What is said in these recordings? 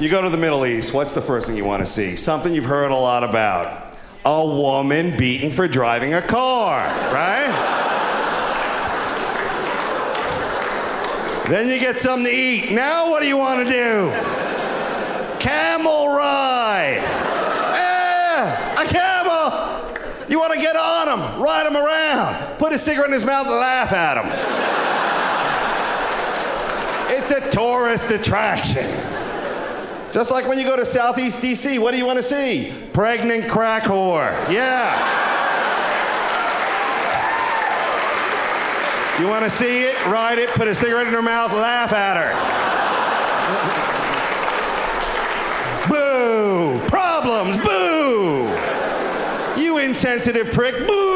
You go to the Middle East, what's the first thing you want to see? Something you've heard a lot about. A woman beaten for driving a car, right? then you get something to eat. Now what do you want to do? Camel ride. Eh, a camel. You want to get on him, ride him around, put a cigarette in his mouth and laugh at him. It's a tourist attraction. Just like when you go to Southeast DC, what do you want to see? Pregnant crack whore. Yeah. You want to see it? Ride it, put a cigarette in her mouth, laugh at her. Boo! Problems, boo! You insensitive prick, boo!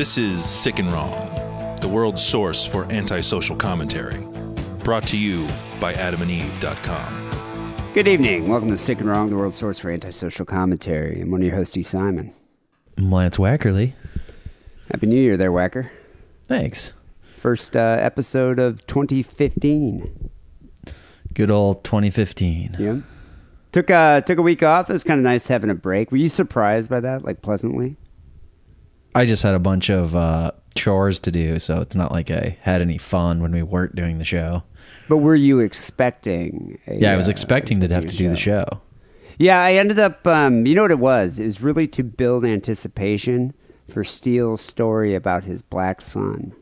This is Sick and Wrong, the world's source for antisocial commentary. Brought to you by adamandeve.com. Good evening. Welcome to Sick and Wrong, the world's source for antisocial commentary. I'm one of your hosts, E. Simon. I'm Lance Wackerly. Happy New Year there, Whacker. Thanks. First uh, episode of 2015. Good old 2015. Yeah. Took, uh, took a week off. It was kind of nice having a break. Were you surprised by that, like pleasantly? I just had a bunch of uh, chores to do, so it's not like I had any fun when we weren't doing the show. But were you expecting? A, Yeah, I was uh, expecting to have to do the show. Yeah, I ended up. Um, you know what it was? It was really to build anticipation for Steele's story about his black son.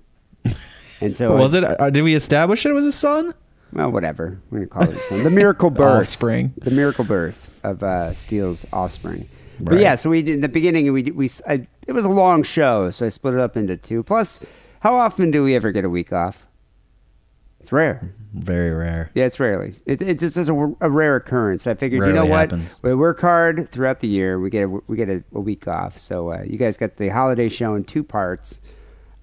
And so was I- it? Uh, did we establish it was a son? Well, whatever. We're gonna call it son. The miracle birth. Offspring. The miracle birth of uh, Steele's offspring. But yeah, so we did in the beginning. We we I, it was a long show, so I split it up into two. Plus, how often do we ever get a week off? It's rare. Very rare. Yeah, it's rarely. It, it's just a, a rare occurrence. I figured, you know what? happens. We work hard throughout the year. We get a, we get a, a week off. So uh, you guys got the holiday show in two parts.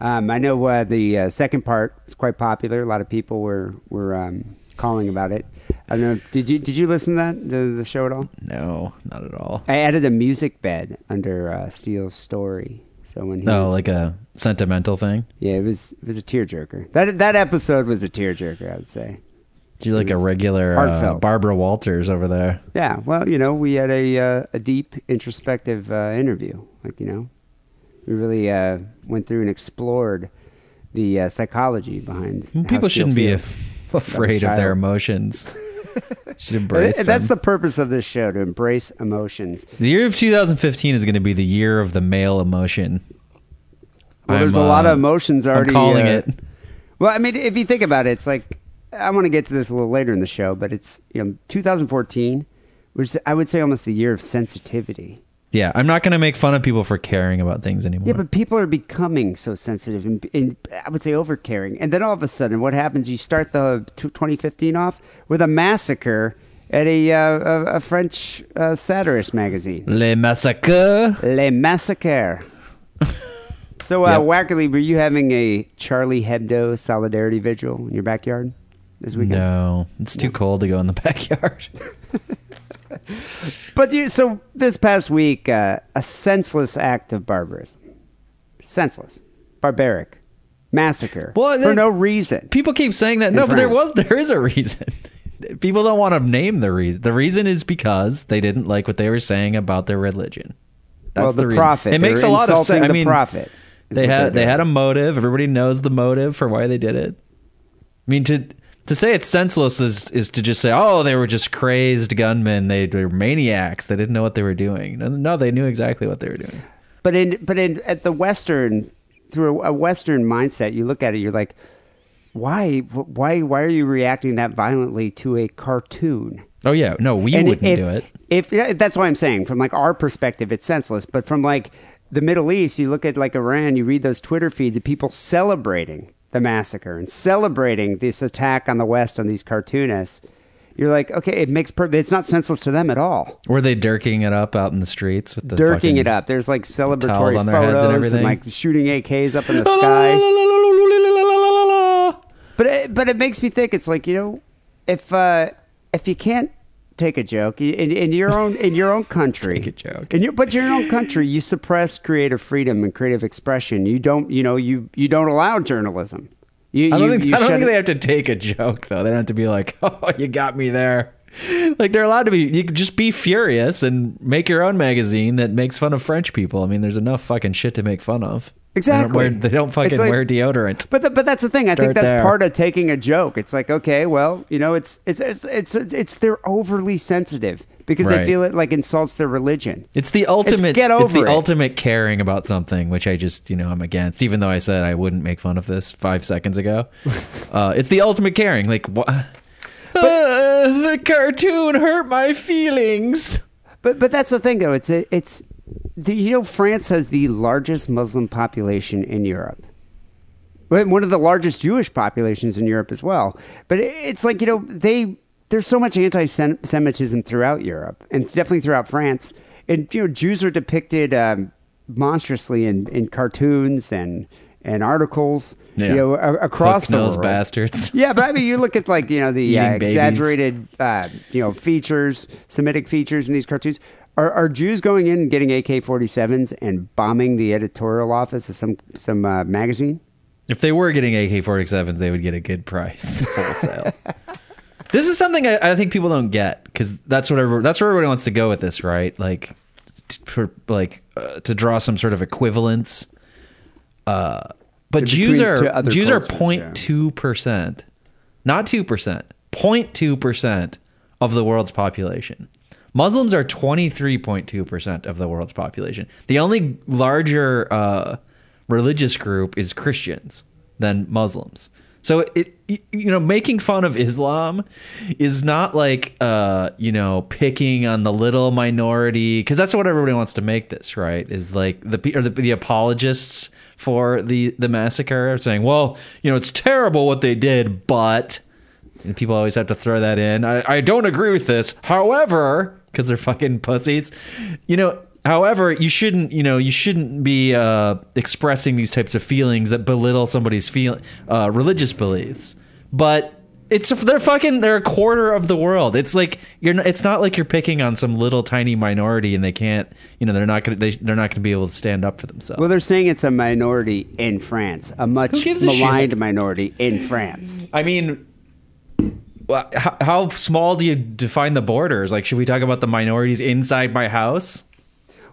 Um, I know uh, the uh, second part is quite popular. A lot of people were were um, calling about it. I don't know. Did you did you listen to that the, the show at all? No, not at all. I added a music bed under uh, Steele's story. So when he No, was, like a sentimental thing. yeah, it was it was a tearjerker. That that episode was a tearjerker. I would say. Do you like a regular uh. Barbara Walters over there? Yeah, well, you know, we had a uh, a deep introspective uh, interview. Like, you know, we really uh, went through and explored the uh, psychology behind. People shouldn't be feels. af- afraid of their emotions. Should embrace And That's them. the purpose of this show to embrace emotions. The year of 2015 is going to be the year of the male emotion. Well, there's I'm, a lot uh, of emotions already. I'm calling uh, it. Well, I mean, if you think about it, it's like I want to get to this a little later in the show, but it's you know 2014, which I would say almost the year of sensitivity. Yeah, I'm not going to make fun of people for caring about things anymore. Yeah, but people are becoming so sensitive and, and I would say over caring. And then all of a sudden, what happens? You start the t- 2015 off with a massacre at a, uh, a, French uh, satirist magazine, Les Massacres. Les Massacres. so, uh, Yep. Wackerly, were you having a Charlie Hebdo solidarity vigil in your backyard this weekend? No, it's too cold to go in the backyard. But you, so this past week, uh, a senseless act of barbarism, senseless, barbaric, massacre Well, for no reason. People keep saying that. In No, but there was there is a reason. People don't want to name the reason. The reason is because they didn't like what they were saying about their religion. That's well, the, reason. prophet. It makes a lot of sense. I The mean, prophet. they had they're they doing. had a motive. Everybody knows the motive for why they did it. I mean to to say it's senseless is is to just say oh they were just crazed gunmen. They were maniacs. They didn't know what they were doing. No, No, they knew exactly what they were doing. But in but in at the Western through a, Western mindset, you look at it, you're like, why why why are you reacting that violently to a cartoon? Oh yeah, no, we And wouldn't if, do it. If yeah, that's what I'm saying, from like our perspective, it's senseless. But from like the Middle East, you look at like Iran, you read those Twitter feeds of people celebrating the massacre and celebrating this attack on the West on these cartoonists. you're like, okay, it makes per- it's not senseless to them at all. Were they dirking it up out in the streets with the Dirking it up. There's like celebratory on their photos heads and and, everything? like shooting AKs up in the sky. But it, but it makes me think. It's like you know, if uh, if you can't take a joke in, in your own in your own country, Take a joke. in your but your own country, you suppress creative freedom and creative expression. You don't you know you you don't allow journalism. You, I don't you, think I don't think they have to take a joke though. They don't have to be like, "Oh, you got me there." Like they're allowed to be. You could just be furious and make your own magazine that makes fun of French people. I mean, there's enough fucking shit to make fun of. They don't, Exactly. wear, they don't fucking like- wear deodorant. But th- but that's the thing. I think that's there. part of taking a joke. It's like okay, well, you know, it's it's it's it's, it's they're overly sensitive because Right. they feel it like insults their religion. It's the ultimate. get over it's the it. ultimate caring about something, which I just you know I'm against. Even though I said I wouldn't make fun of this five seconds ago, uh, it's the ultimate caring. Like what? Uh, the cartoon hurt my feelings. But but that's the thing though. It's a, it's the, you know France has the largest Muslim population in Europe. One of the largest Jewish populations in Europe as well. But it's like you know they there's so much anti-Semitism throughout Europe and definitely throughout France. And you know Jews are depicted um, monstrously in, in cartoons and and articles. Yeah. You know across the Hook-nosed world. bastards. Yeah, but I mean, you look at like you know the uh, exaggerated, uh, you know, features, Semitic features in these cartoons. Are, are Jews going in and getting AK-47s and bombing the editorial office of some some uh, magazine? If they were getting AK-47s, they would get a good price wholesale. this is something I, I think people don't get because that's what that's where everybody wants to go with this, right? Like, t- for, like uh, to draw some sort of equivalence. Uh, but Jews are Jews are cultures, yeah. 0.2 percent, not two percent, 0.2 percent of the world's population. Muslims are 23.2 percent of the world's population. The only larger uh, religious group is Christians than Muslims. So it you know making fun of Islam is not like uh you know picking on the little minority because that's what everybody wants to make this right is like the or the, the apologists for the the massacre are saying well you know it's terrible what they did but people always have to throw that in. I, I don't agree with this. However, because they're fucking pussies, you know. However, you shouldn't, you know, you shouldn't be uh, expressing these types of feelings that belittle somebody's feel uh, religious beliefs. But it's they're fucking they're a quarter of the world. It's like you're. Not, it's not like you're picking on some little tiny minority and they can't, you know, they're not gonna they, they're not gonna be able to stand up for themselves. Well, they're saying it's a minority in France, a much maligned minority in France. I mean, how, how small do you define the borders? Like, should we talk about the minorities inside my house?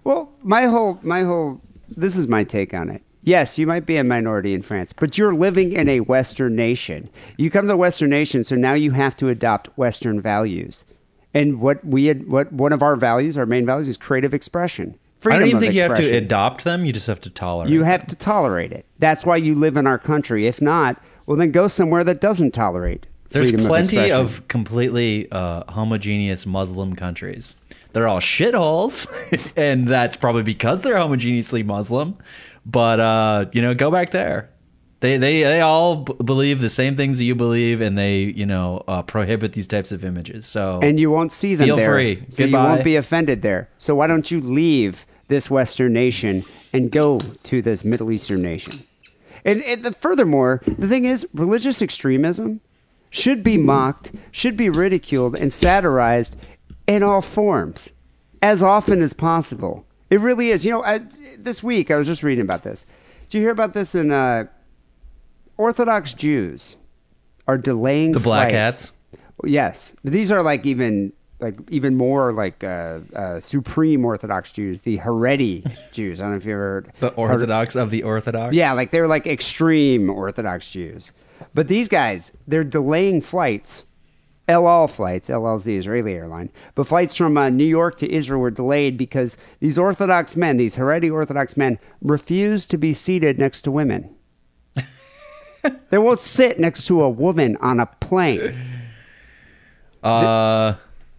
Well, my whole my whole this is my take on it. Yes, you might be a minority in France, but you're living in a Western nation. You come to a Western nation, so now you have to adopt Western values. And what we had, what one of our values, our main values, is creative expression. I don't even think you have to adopt them. You just have to tolerate. You them. have to tolerate it. That's why you live in our country. If not, well, then go somewhere that doesn't tolerate. There's plenty expression. of, completely uh, homogeneous Muslim countries. They're all shitholes, and that's probably because they're homogeneously Muslim. But uh, you know, go back there. They they they all b- believe the same things that you believe, and they you know uh, prohibit these types of images. So and you won't see them Feel there. free. So you won't be offended there. So why don't you leave this Western nation and go to this Middle Eastern nation? And, and the, furthermore, the thing is, religious extremism should be mocked, should be ridiculed, and satirized in all forms as often as possible. It really is. You know, I, this week I was just reading about this. Do you hear about this in uh, Orthodox Jews are delaying The black flights. hats? Yes, these are like even like even more like uh, uh, supreme Orthodox Jews, the Haredi Jews. I don't know if you ever heard the Orthodox of the Orthodox. Yeah, like they're like extreme Orthodox Jews. But these guys, they're delaying flights. El Al flights, the Israeli airline, but flights from uh, New York to Israel were delayed because these Orthodox men, these Haredi Orthodox men, refuse to be seated next to women. they won't sit next to a woman on a plane. Uh,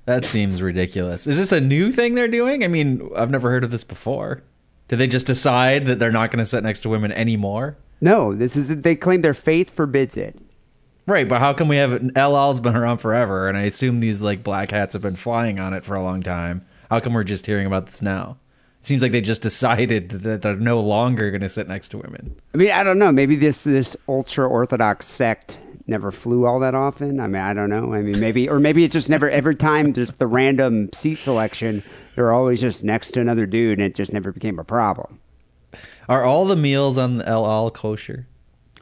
that seems ridiculous. Is this a new thing they're doing? I mean, I've never heard of this before. Did they just decide that they're not going to sit next to women anymore? No, this is they claim their faith forbids it. Right, but how come we have El Al's been around forever, and I assume these like black hats have been flying on it for a long time. How come we're just hearing about this now? It seems like they just decided that they're no longer going to sit next to women. I mean, I don't know. Maybe this this ultra orthodox sect never flew all that often. I mean, I don't know. I mean, maybe or maybe it just never. Every time just the random seat selection, they're always just next to another dude, and it just never became a problem. Are all the meals on El Al kosher?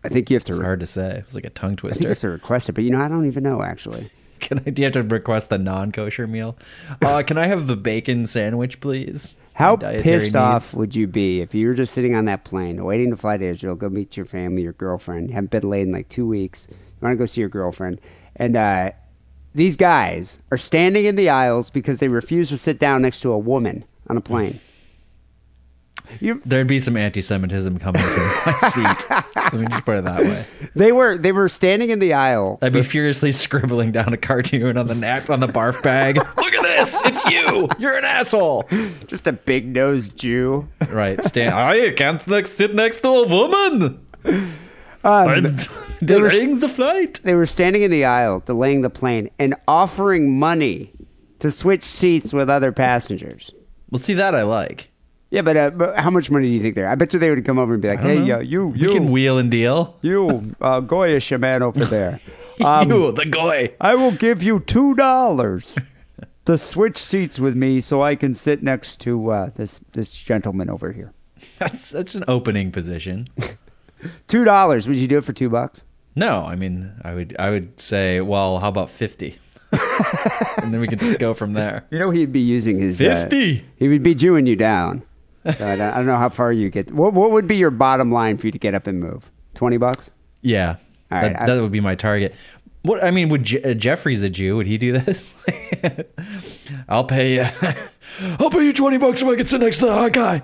I think you have to. It's hard to say. It's like a tongue I think you twister. have to request it, but you know, I don't even know actually. Can I? Do you have to request the non-kosher meal? Uh, can I have the bacon sandwich, please? How pissed needs. off would you be if you were just sitting on that plane waiting to fly to Israel, go meet your family, your girlfriend, you haven't been laid in like two weeks, you want to go see your girlfriend, and uh, these guys are standing in the aisles because they refuse to sit down next to a woman on a plane. You, There'd be some anti-Semitism coming from my seat. Let me just put it that way. they were they were standing in the aisle. I'd be furiously scribbling down a cartoon on the nap on the barf bag. Look at this! It's you. You're an asshole. Just a big nosed Jew. Right. Stand. I can't like, sit next to a woman. Um, I'm were- delaying the flight. they were standing in the aisle, delaying the plane, and offering money to switch seats with other passengers. Well, see that I like. Yeah, but, uh, but how much money do you think there? I bet you they would come over and be like, "Hey, know. uh, you, We you, can wheel and deal. you, uh, Goyish man over there. Um, you, the goy. I will give you two dollars to switch seats with me, so I can sit next to uh, this this gentleman over here. That's that's an opening position. Two dollars? Would you do it for two bucks? No, I mean, I would I would say, well, how about fifty? and then we could go from there. You know, he'd be using his uh, 50? he would be Jewing you down. So I, don't, I don't know how far you get. What what would be your bottom line for you to get up and move? Twenty bucks? Yeah, All that, right, that would be my target. What I mean, would Je- uh, Jeffrey's a Jew? Would he do this? I'll pay you. I'll pay you twenty bucks if I can sit next to the hot guy.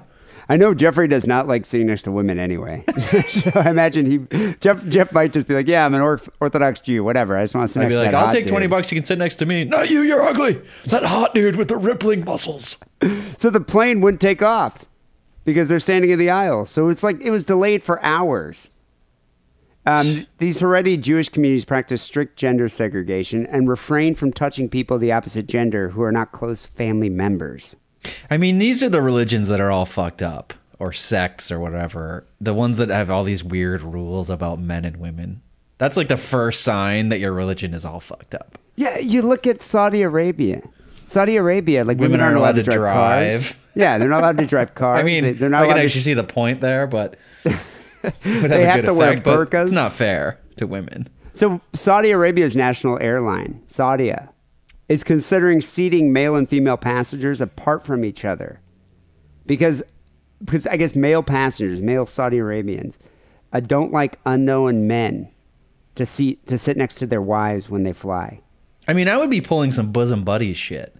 I know Jeffrey does not like sitting next to women anyway. so I imagine he Jeff Jeff might just be like, "Yeah, I'm an or- Orthodox Jew, whatever. I just want to sit I'd next be to like, that I'll hot take twenty bucks. You can sit next to me. Not you. You're ugly. That hot dude with the rippling muscles. So the plane wouldn't take off because they're standing in the aisle. So it's like it was delayed for hours. Um, these Haredi Jewish communities practice strict gender segregation and refrain from touching people of the opposite gender who are not close family members. I mean, these are the religions that are all fucked up, or sects, or whatever. The ones that have all these weird rules about men and women. That's like the first sign that your religion is all fucked up. Yeah, you look at Saudi Arabia. Saudi Arabia, like women, aren't allowed, to drive, cars. drive. Yeah, they're not allowed to drive cars. I mean, they, are not I allowed can to actually see the point there, but would They have to wear effect, but burqas. It's not fair to women. So Saudi Arabia's national airline, Saudia, is considering seating male and female passengers apart from each other, because because I guess male passengers, male Saudi Arabians, uh, don't like unknown men to seat to sit next to their wives when they fly. I mean, I would be pulling some bosom buddies shit.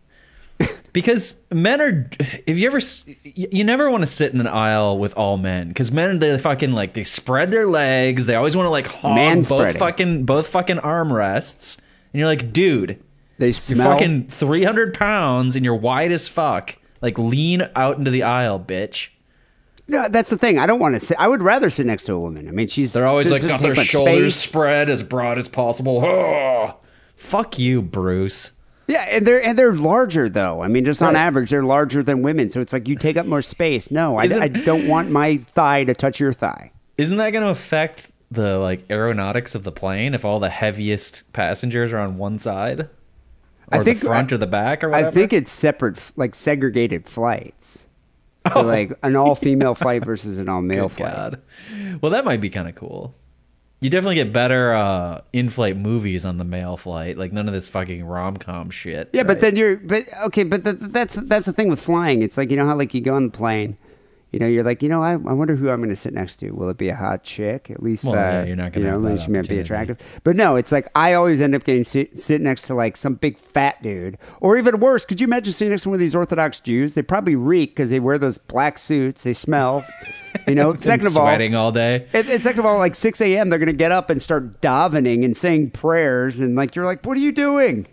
Because men are, if you ever, you never want to sit in an aisle with all men. Because men, they fucking like they spread their legs. They always want to like hog both fucking both fucking armrests. And you're like, dude, They you're fucking three hundred pounds and you're wide as fuck. Like lean out into the aisle, bitch. No, that's the thing. I don't want to sit. I would rather sit next to a woman. I mean, she's They're always like got their shoulders space. spread as broad as possible. Oh, fuck you, Bruce. Yeah, and they're and they're larger though. I mean, just on Right. average, they're larger than women. So it's like you take up more space. No, I, I don't want my thigh to touch your thigh. Isn't that going to affect the like aeronautics of the plane if all the heaviest passengers are on one side, or I think- the front or the back or whatever? I think it's separate, like segregated flights. So like an all-female flight versus an all-male Oh, flight. God. Well, that might be kind of cool. You definitely get better uh, in-flight movies on the male flight. Like none of this fucking rom-com shit. Yeah, but then you're, but okay, but th- that's that's the thing with flying. It's like you know how like you go on the plane, you know, you're like, you know, I, I wonder who I'm going to sit next to. Will it be a hot chick? At least, Well, uh, yeah, you're not gonna you know, she might be attractive. But no, it's like I always end up getting sit, sit next to like some big fat dude, or even worse. Could you imagine sitting next to one of these Orthodox Jews? They probably reek because they wear those black suits. They smell. You know. Second of all, sweating all day. And, and second of all, like 6 a.m., they're going to get up and start davening and saying prayers. And like, you're like, what are you doing?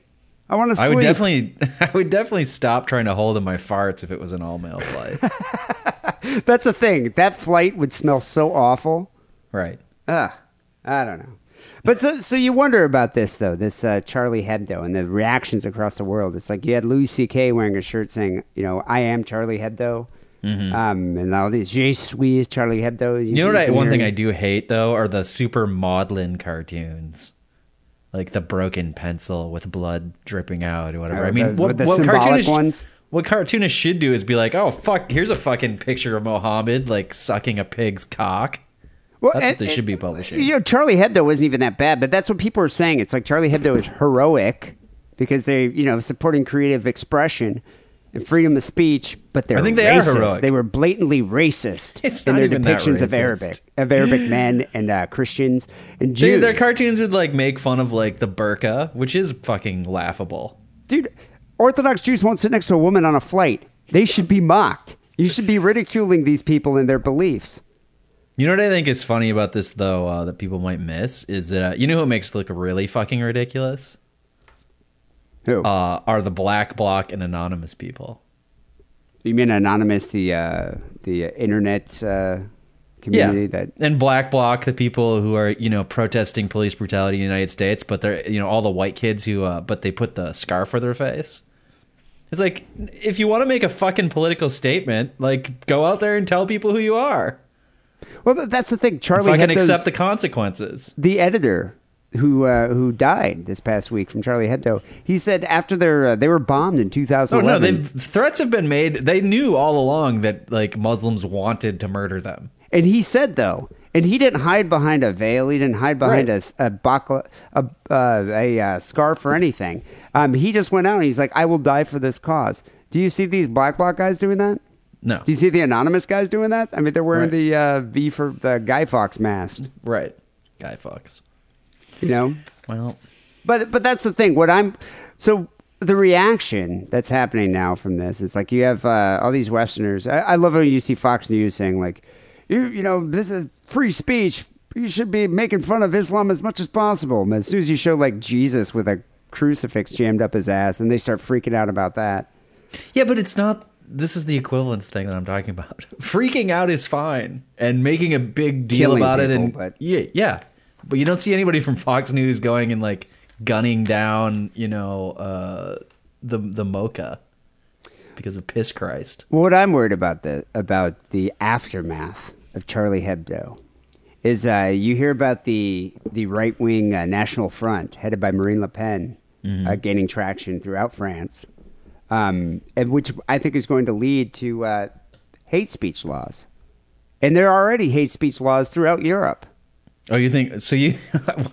I want to I would definitely, I would definitely stop trying to hold in my farts if it was an all-male flight. That's the thing. That flight would smell so awful. right. Ugh. I don't know. But so, so you wonder about this though, this uh, Charlie Hebdo and the reactions across the world. It's like you had Louis C.K. wearing a shirt saying, you know, I am Charlie Hebdo, um, and all these Je suis Charlie Hebdo. Mm-hmm. You know what? I, one thing I do hate though are the super maudlin cartoons, like the broken pencil with blood dripping out or whatever. Oh, I mean, the- what, the what cartoonists ones? what cartoonists should do is be like, oh fuck, here's a fucking picture of Mohammed like sucking a pig's cock. Well, That's and- what they should be publishing. You know, Charlie Hebdo wasn't even that bad, but that's what people are saying. It's like Charlie Hebdo is heroic because they, you know, supporting creative expression and freedom of speech, but they're I think they are racist. heroic. They were blatantly racist It's in their depictions of. Arabic, of Arabic men and uh, Christians and They, Jews. their cartoons would like make fun of like the burqa, which is fucking laughable. Dude, Orthodox Jews won't sit next to a woman on a flight. They should be mocked. You should be ridiculing these people and their beliefs. You know what I think is funny about this though uh, that people might miss is that uh, you know who makes it look really fucking ridiculous Who? uh, are the black bloc and anonymous people. you mean anonymous, the uh, the internet uh, community that and black bloc the people who are you know protesting police brutality in the United States, but they're you know all the white kids who uh, but they put the scarf for their face. It's like if you want to make a fucking political statement, like go out there and tell people who you are. Well, that's the thing. Charlie Fucking Hebdo's, accept the consequences. the editor who uh, who died this past week from Charlie Hebdo. He said after their uh, they were bombed in 2011. Oh no, threats have been made. They knew all along that like Muslims wanted to murder them. and he said though, and he didn't hide behind a veil. He didn't hide behind Right. a a bakla, a uh, a uh, scarf or anything. Um, he just went out and he's like, "I will die for this cause." Do you see these black bloc guys doing that? No, Do you see the anonymous guys doing that? I mean, they're wearing Right. the uh, V for the Guy Fawkes mask. right, guy fucks. You know. Well, But but that's the thing. What I'm so the reaction that's happening now from this is like you have uh, all these Westerners. I, I love when you see Fox News saying like, you you know this is free speech. You should be making fun of Islam as much as possible. And as soon as you show like Jesus with a crucifix jammed up his ass, and they start freaking out about that. yeah, but it's not. This is the equivalence thing that I'm talking about. Freaking out is fine, and making a big deal Killing about it, and but- yeah, yeah. But you don't see anybody from Fox News going and like gunning down, you know, uh, the the mocha because of piss Christ. Well, what I'm worried about the about the aftermath of Charlie Hebdo is uh, you hear about the the right wing uh, National Front headed by Marine Le Pen uh, gaining traction throughout France, um, and which I think is going to lead to uh, hate speech laws, and there are already hate speech laws throughout Europe. Oh, you think so? You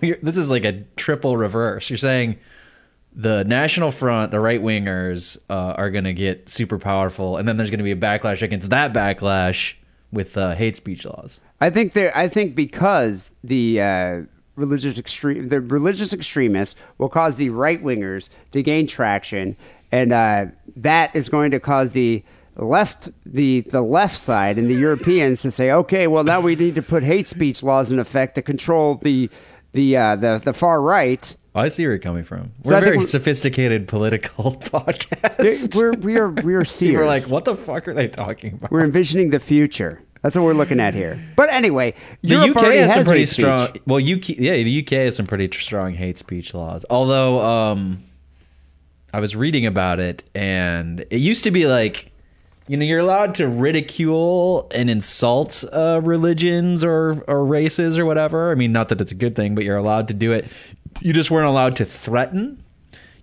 this is like a triple reverse. You're saying the National Front, the right wingers, uh, are going to get super powerful, and then there's going to be a backlash against that backlash with uh, hate speech laws. I think there. I think because the uh, religious extreme, the religious extremists will cause the right wingers to gain traction, and uh, that is going to cause the left, the the left side, and the Europeans to say, okay, well now we need to put hate speech laws in effect to control the the uh, the the far right. I see where you're coming from. We're I a very we- sophisticated political podcast. We're we are we are seers. Are like, what the fuck are they talking about? We're envisioning the future. That's what we're looking at here. But anyway, the Europe UK has some pretty speech. strong. Well, UK, yeah, the UK has some pretty strong hate speech laws. Although, um, I was reading about it, and it used to be like, you know, you're allowed to ridicule and insult uh, religions or or races or whatever. I mean, not that it's a good thing, but you're allowed to do it. You just weren't allowed to threaten.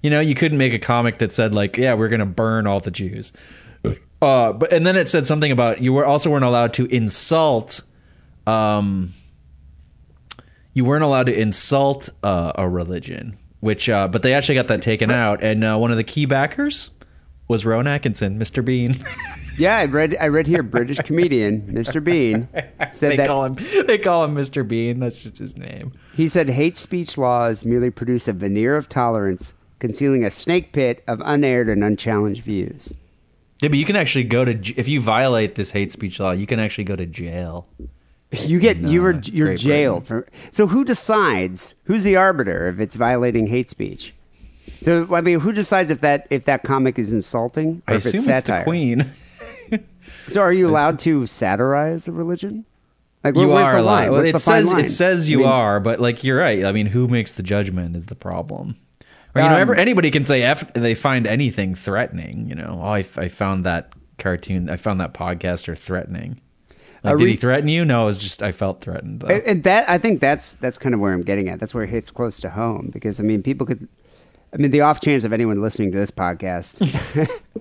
You know, you couldn't make a comic that said like, "Yeah, we're gonna burn all the Jews." Uh, but and then it said something about you were also weren't allowed to insult. Um, you weren't allowed to insult uh, a religion, which uh, but they actually got that taken out. And uh, one of the key backers was Rowan Atkinson, Mr. Bean. Yeah, I read. I read here. British comedian Mr. Bean said they that call him they call him Mr. Bean. That's just his name. he said hate speech laws merely produce a veneer of tolerance, concealing a snake pit of unaired and unchallenged views. Yeah, but you can actually go to if you violate this hate speech law, you can actually go to jail. You get you uh, you're Great jailed for. So who decides? Who's the arbiter if it's violating hate speech? So I mean, who decides if that if that comic is insulting or I if assume it's satire? the Queen. So are you allowed to satirize a religion? Like, you are the allowed. Well, it says line? it says you I mean, are, but like you're right. I mean, who makes the judgment is the problem. Or you know, Um, ever, anybody can say F, they find anything threatening. You know, oh, I, I found that cartoon, I found that podcaster threatening. Like, A did he threaten you? No, it was just I felt threatened. Though. And that I think that's that's kind of where I'm getting at. That's where it hits close to home because I mean people could. I mean the off chance of anyone listening to this podcast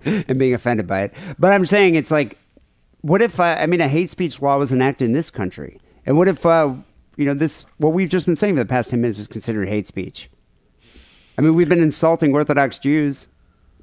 and being offended by it, but I'm saying it's like, what if uh, I mean a hate speech law was enacted in this country, and what if uh, you know this what we've just been saying for the past ten minutes is considered hate speech? I mean we've been insulting Orthodox Jews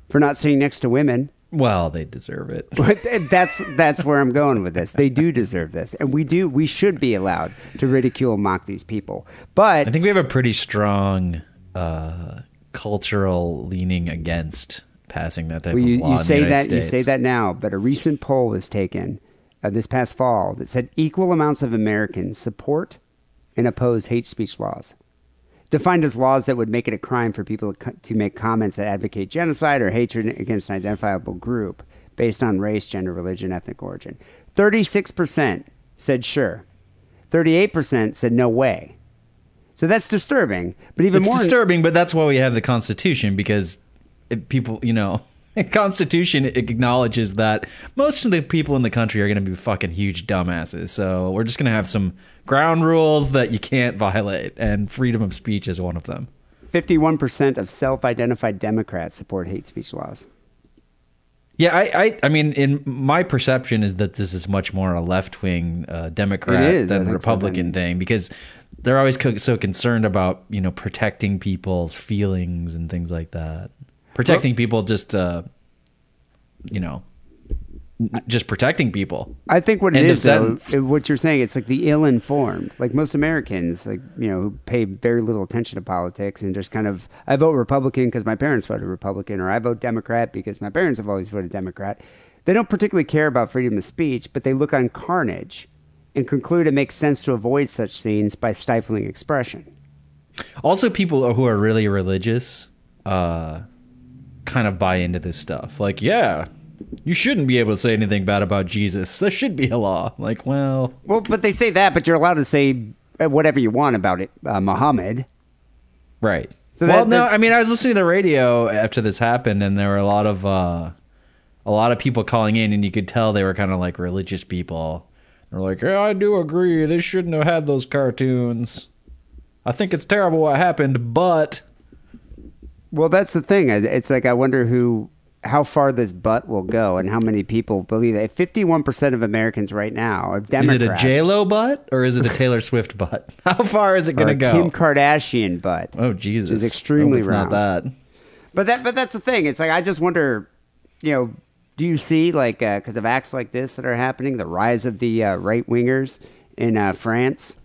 for not sitting next to women. well, they deserve it. But that's that's where I'm going with this. They do deserve this, and we do. We should be allowed to ridicule and mock these people. But I think we have a pretty strong uh, cultural leaning against passing that type well, of law. you in the say that States. you say that now. But a recent poll was taken uh, this past fall that said equal amounts of Americans support and oppose hate speech laws, defined as laws that would make it a crime for people to, co- to make comments that advocate genocide or hatred against an identifiable group based on race, gender, religion, ethnic origin. Thirty-six percent said sure. Thirty-eight percent said no way. So that's disturbing. But even it's more disturbing, but that's why we have the Constitution because it, people, you know, Constitution acknowledges that most of the people in the country are going to be fucking huge dumbasses. So we're just going to have some ground rules that you can't violate, and freedom of speech is one of them. 51% of self-identified Democrats support hate speech laws. Yeah, I, I, I mean, in my perception is that this is much more a left wing uh, Democrat is, than think so, Republican thing because they're always co- so concerned about you know protecting people's feelings and things like that. Protecting people just, uh, you know, just protecting people. I think what it End is, though, what you're saying, it's like the ill-informed. Like most Americans, like you know, who pay very little attention to politics and just kind of, I vote Republican because my parents voted Republican, or I vote Democrat because my parents have always voted Democrat. They don't particularly care about freedom of speech, but they look on carnage and conclude it makes sense to avoid such scenes by stifling expression. Also, people who are really religious, uh, kind of buy into this stuff. Like, yeah, you shouldn't be able to say anything bad about Jesus. There should be a law. Like, well, Well, but they say that, but you're allowed to say whatever you want about it, uh, Muhammad. Right. So well, that- no, I mean, I was listening to the radio after this happened, and there were a lot of uh, a lot of people calling in, and you could tell they were kind of like religious people. They're like, "Yeah, I do agree. They shouldn't have had those cartoons. I think it's terrible what happened, but Well, that's the thing. It's like I wonder who, how far this butt will go, and how many people believe it. Fifty-one percent of Americans right now are is it a J Lo butt or is it a Taylor Swift butt? How far is it going to go? Kim Kardashian butt. oh Jesus, is extremely it's round. Not that. But that, but that's the thing. It's like I just wonder, you know, do you see like because of acts like this that are happening, the rise of the uh, right wingers in uh, France?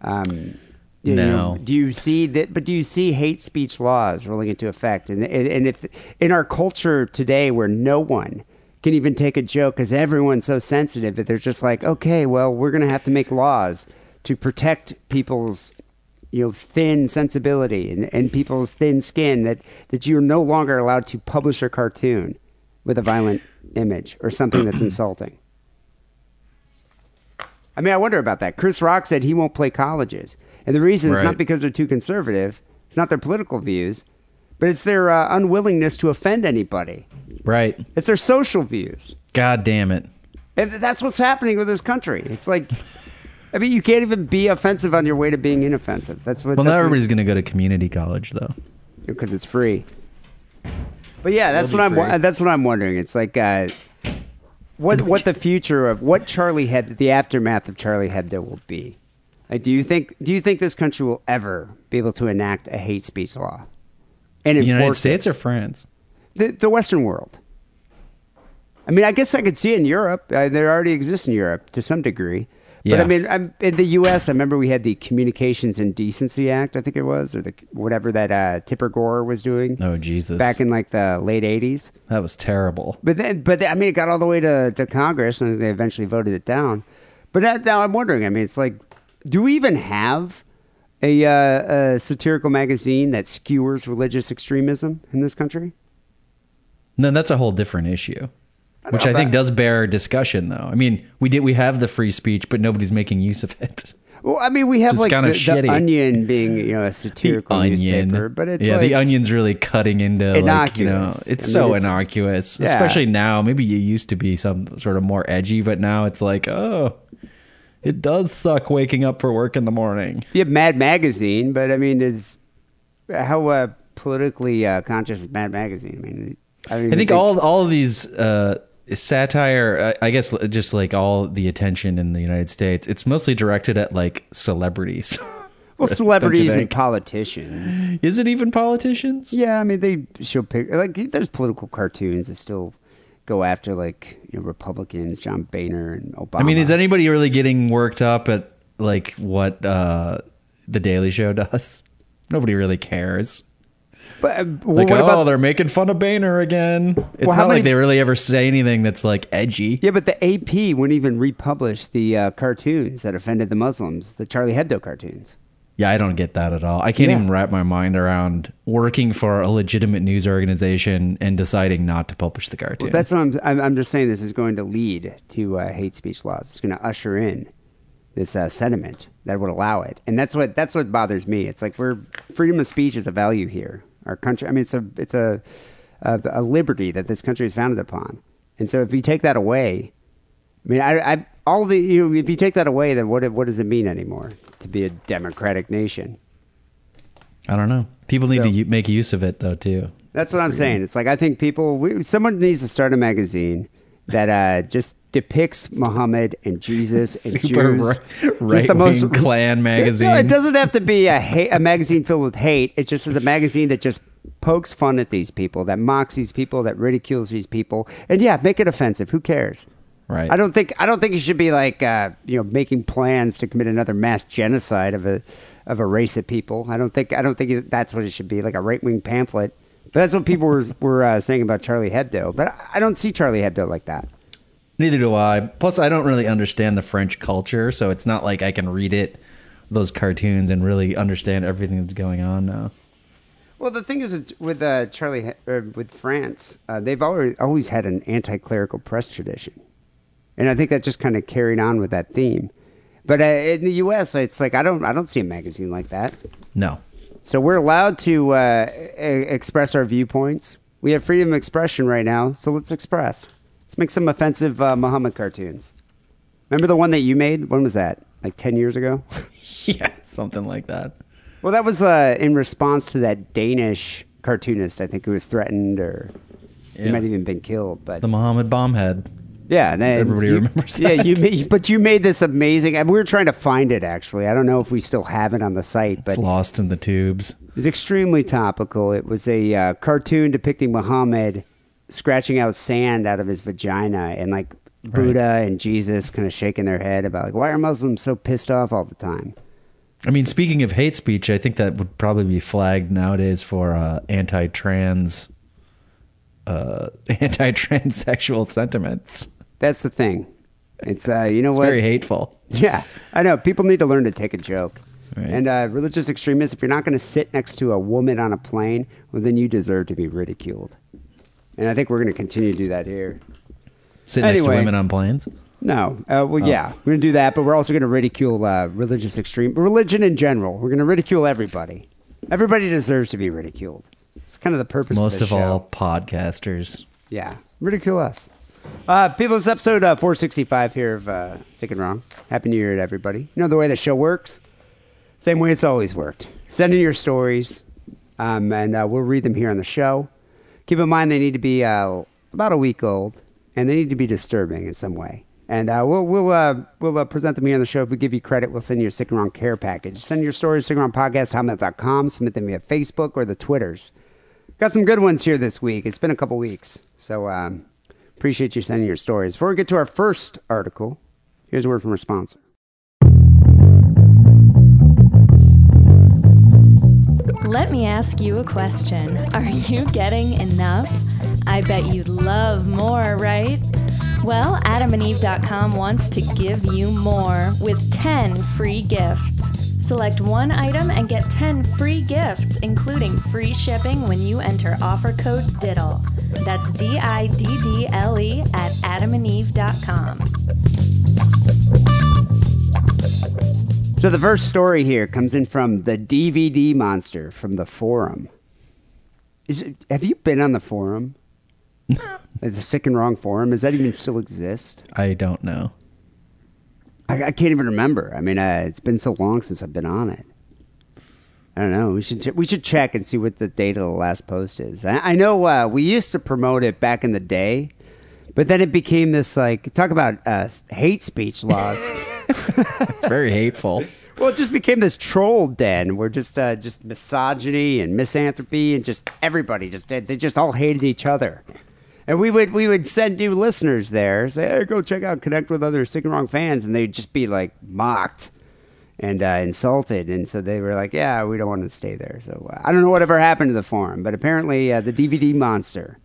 Um, you know, No. do you see that? But do you see hate speech laws rolling into effect? And and and if in our culture today, where no one can even take a joke because everyone's so sensitive that they're just like, okay, well, we're gonna have to make laws to protect people's you know thin sensibility and, and people's thin skin that that you're no longer allowed to publish a cartoon with a violent image or something that's insulting. I mean, I wonder about that. Chris Rock said he won't play colleges, and the reason is not because they're too conservative. It's not their political views, but it's their uh, unwillingness to offend anybody. Right. It's their social views. God damn it. And that's what's happening with this country. It's like, I mean, you can't even be offensive on your way to being inoffensive. That's what. Well, that's not everybody's going to go to community college though. because it's free. But yeah, that's what I'm. free. That's what I'm wondering. It's like uh, what what the future of what Charlie Hebdo, the aftermath of Charlie Hebdo will be. Like, do you think do you think this country will ever be able to enact a hate speech law and The United enforce it? States or France? the, the Western world? I mean, I guess I could see it in Europe. Uh, there already exists in Europe to some degree. But I mean, I'm, in the U.S., I remember we had the Communications and Decency Act, I think it was, or the whatever that uh, Tipper Gore was doing Oh Jesus. back in like the late '80s. that was terrible. But then, but I mean, it got all the way to, to Congress, and they eventually voted it down. But that, now I'm wondering. I mean, it's like, do we even have a, uh, a satirical magazine that skewers religious extremism in this country? No, that's a whole different issue. Which I think does bear discussion, though. I mean, we did we have the free speech, but nobody's making use of it. Well, I mean, we have like kinda the, the shitty. Onion being you know a satirical newspaper, but it's yeah, like, the onion's really cutting into like you know, Innocuous. it's I mean, so it's- innocuous, especially now. Maybe it used to be some sort of more edgy, but now it's like, oh, it does suck waking up for work in the morning. You have Mad Magazine, but I mean, is how uh, politically uh, conscious is Mad Magazine? I mean, I, don't I even think all all of these uh, satire, I guess, just like all the attention in the United States, it's mostly directed at like celebrities. well celebrities and politicians. Is it even politicians? Yeah, I mean, they show pic like there's political cartoons that still go after like you know Republicans, John Boehner and Obama. I mean, is anybody really getting worked up at like what uh, the Daily Show does? Nobody really cares. But uh, well, Like, what oh, about they're making fun of Boehner again. It's Well, not many- like they really ever say anything that's like edgy. Yeah, but the AP wouldn't even republish the uh, cartoons that offended the Muslims, the Charlie Hebdo cartoons. Yeah, I don't get that at all. I can't Yeah. even wrap my mind around working for a legitimate news organization and deciding not to publish the cartoon. Well, that's what I'm, I'm. I'm just saying this is going to lead to uh, hate speech laws. It's going to usher in this uh, sentiment that would allow it, and that's what that's what bothers me. It's like we're freedom of speech is a value here. Our country. I mean, it's a it's a a, a liberty that this country is founded upon, and so if you take that away, I mean, I, I all the you know, if you take that away, then what what does it mean anymore to be a democratic nation? I don't know. People need So- to make use of it though too. That's what I'm saying. It's like I think people, we, someone needs to start a magazine that uh, just depicts Muhammad and Jesus and Super Jews. ri- Just the most- Klan magazine. No, it doesn't have to be a hate, a magazine filled with hate. It just is a magazine that just pokes fun at these people, that mocks these people, that ridicules these people, and yeah, make it offensive. Who cares? Right. I don't think I don't think you should be like uh, you know making plans to commit another mass genocide of a of a race of people. I don't think I don't think that's what it should be like a right wing pamphlet. But that's what people were were uh, saying about Charlie Hebdo. But I don't see Charlie Hebdo like that. Neither do I. Plus, I don't really understand the French culture, so it's not like I can read it, those cartoons, and really understand everything that's going on now. Well, the thing is with, uh, Charlie uh, with France, uh, they've always always had an anti-clerical press tradition, and I think that just kind of carried on with that theme. But uh, in the U.S., it's like I don't I don't see a magazine like that. No. So we're allowed to uh, express our viewpoints. We have freedom of expression right now, so let's express. Let's make some offensive uh, Muhammad cartoons. Remember the one that you made? When was that? Like ten years ago? Yeah, something like that. well, that was uh, in response to that Danish cartoonist. I think who was threatened, or he Yeah. might have even been killed. But The Mohammed Bombhead. yeah, and then Everybody you- remembers Yeah, that. you made, but you made this amazing. And we were trying to find it actually. I don't know if we still have it on the site, but It's lost in the tubes. It was extremely topical. It was a uh, cartoon depicting Muhammad scratching out sand out of his vagina and like Buddha and Jesus kind of shaking their head about like why are Muslims so pissed off all the time? I mean, speaking of hate speech, I think that would probably be flagged nowadays for uh, anti-trans, uh, anti-transsexual sentiments. That's the thing. It's uh, you know It's what? very hateful. Yeah, I know. People need to learn to take a joke. Right. And uh, religious extremists, if you're not going to sit next to a woman on a plane, well, then you deserve to be ridiculed. And I think we're going to continue to do that here. Sit next to Anyway. women on planes. No. Uh, Oh. well, yeah, we're going to do that, but we're also going to ridicule uh, religious extreme, religion in general. We're going to ridicule everybody. Everybody deserves to be ridiculed. It's kind of the purpose Most of, of the show. Most of all, podcasters. Yeah, ridicule us. Uh, people, it's episode uh, 465 here of uh, Sick and Wrong. Happy New Year to everybody. You know the way the show works? Same way it's always worked. Send in your stories, um, and uh, we'll read them here on the show. Keep in mind they need to be uh, about a week old, and they need to be disturbing in some way. And uh, we'll we'll uh, we'll uh, present them here on the show. If we give you credit, we'll send you a Sick and Wrong care package. Send your stories to sickandwrongpodcast.com. Submit them via Facebook or the Twitters. Got some good ones here this week. It's been a couple weeks, so um, appreciate you sending your stories. Before we get to our first article, here's a word from our sponsor. Let me ask you a question. Are you getting enough? I bet you'd love more, right? Well, adamandeve.com wants to give you more with 10 free gifts. Select one item and get 10 free gifts, including free shipping when you enter offer code DIDDLE. That's D I D D L E at adamandeve.com. So the first story here comes in from the DVD monster from the forum. Is it, have you been on the forum? the sick and wrong forum. Does that even still exist? I don't know. I, I can't even remember. I mean, uh, it's been so long since I've been on it. I don't know. We should ch- we should check and see what the date of the last post is. I, I know uh, we used to promote it back in the day, but then it became this like talk about uh, hate speech laws. It's very hateful. well, it just became this troll den where just uh, just misogyny and misanthropy and just everybody just they just all hated each other. And we would we would send new listeners there, say, "Hey, go check out Connect with other Sick and Wrong fans," and they'd just be like mocked and uh, insulted, and so they were like, "Yeah, we don't want to stay there." So uh, I don't know whatever happened to the forum, but apparently uh, the DVD monster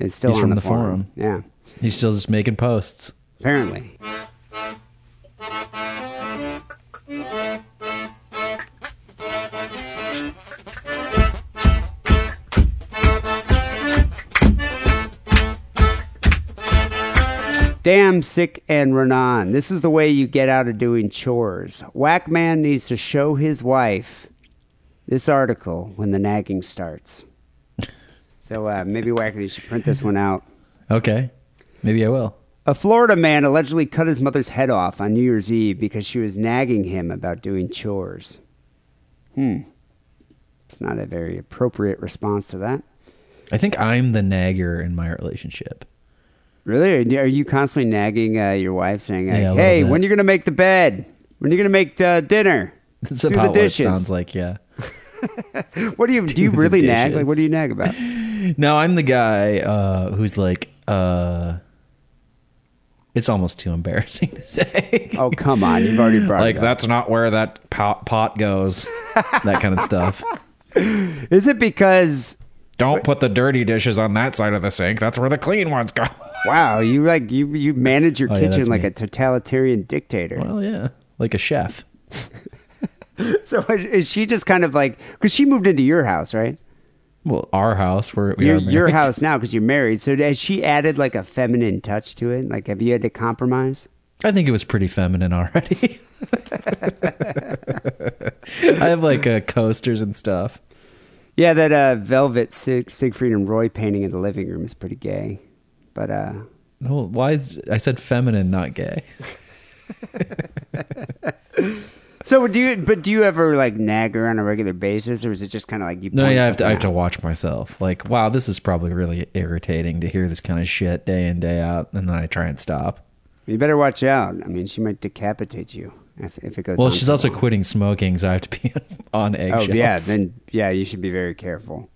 is still He's on from the, the forum. forum. Yeah, He's still just making posts. apparently. Damn sick and Renan. This is the way you get out of doing chores. Whack man needs to show his wife this article when the nagging starts. So uh, maybe Whack, you should print this one out. Okay. Maybe I will. A Florida man allegedly cut his mother's head off on New Year's Eve because she was nagging him about doing chores. Hmm. It's not a very appropriate response to that. I think I'm the nagger in my relationship. Really? Are you- constantly nagging uh, your wife saying, like, Yeah, hey, when are you going to make the bed? When are you going to make uh, dinner? That's Do the about what it dishes. sounds like, yeah. What do you do? You the really nag? Like, what do you nag about? No, I'm the guy uh, who's like, uh, it's almost too embarrassing to say. Oh, come on! You've already brought like that's not where that pot, pot goes. that kind of stuff. Is it because? Don't put the dirty dishes on that side of the sink. That's where the clean ones go. Wow, you like you you manage your Oh, yeah, kitchen that's like me. a totalitarian dictator. well, yeah, like a chef. So is, is she just kind of like because she moved into your house, right? Well, our house where we Your are your house now because you're married. So has she added like a feminine touch to it? Like, have you had to compromise? I think it was pretty feminine already. I have like uh, coasters and stuff. Yeah, that uh, velvet Sig- Siegfried and Roy painting in the living room is pretty gay. But uh, No, why is I said feminine, not gay? so do you? But do you ever like nag her on a regular basis, or is it just kind of like you? No, yeah, I have to. I have to watch myself. Like, wow, this is probably really irritating to hear this kind of shit day in day out, and then I try and stop. You better watch out. I mean, she might decapitate you if, if it goes. Well, she's also long. quitting smoking, so I have to be on Oh yeah, then yeah, you should be very careful.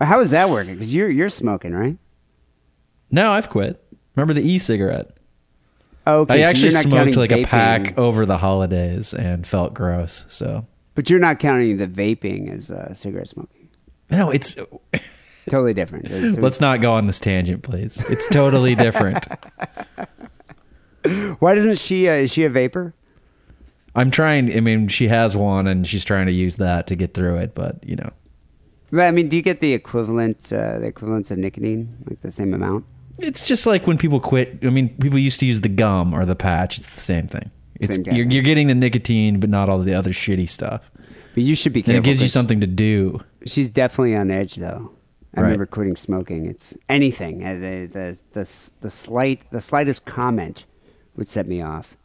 How is that working? Because you're you're smoking, right? no, I've quit. Remember the e-cigarette? Okay. I so actually you're not smoked like a pack over the holidays and felt gross. So but you're not counting the vaping as uh, cigarette smoking. no, it's. Totally different. It's- Let's not go on this tangent, please. It's totally different. Why doesn't she? Uh, is she a vapor? I'm trying. I mean, she has one, and she's trying to use that to get through it. But you know, But, I mean, do you get the equivalent, uh, the equivalence of nicotine, like the same amount? It's just like when people quit. I mean, people used to use the gum or the patch. It's the same thing. It's Same you're, you're getting the nicotine, but not all the other shitty stuff. But you should be And careful. it gives you something to do. She's definitely on edge, though. I Right. remember quitting smoking. It's anything. Uh, the, the the the slight the slightest comment would set me off.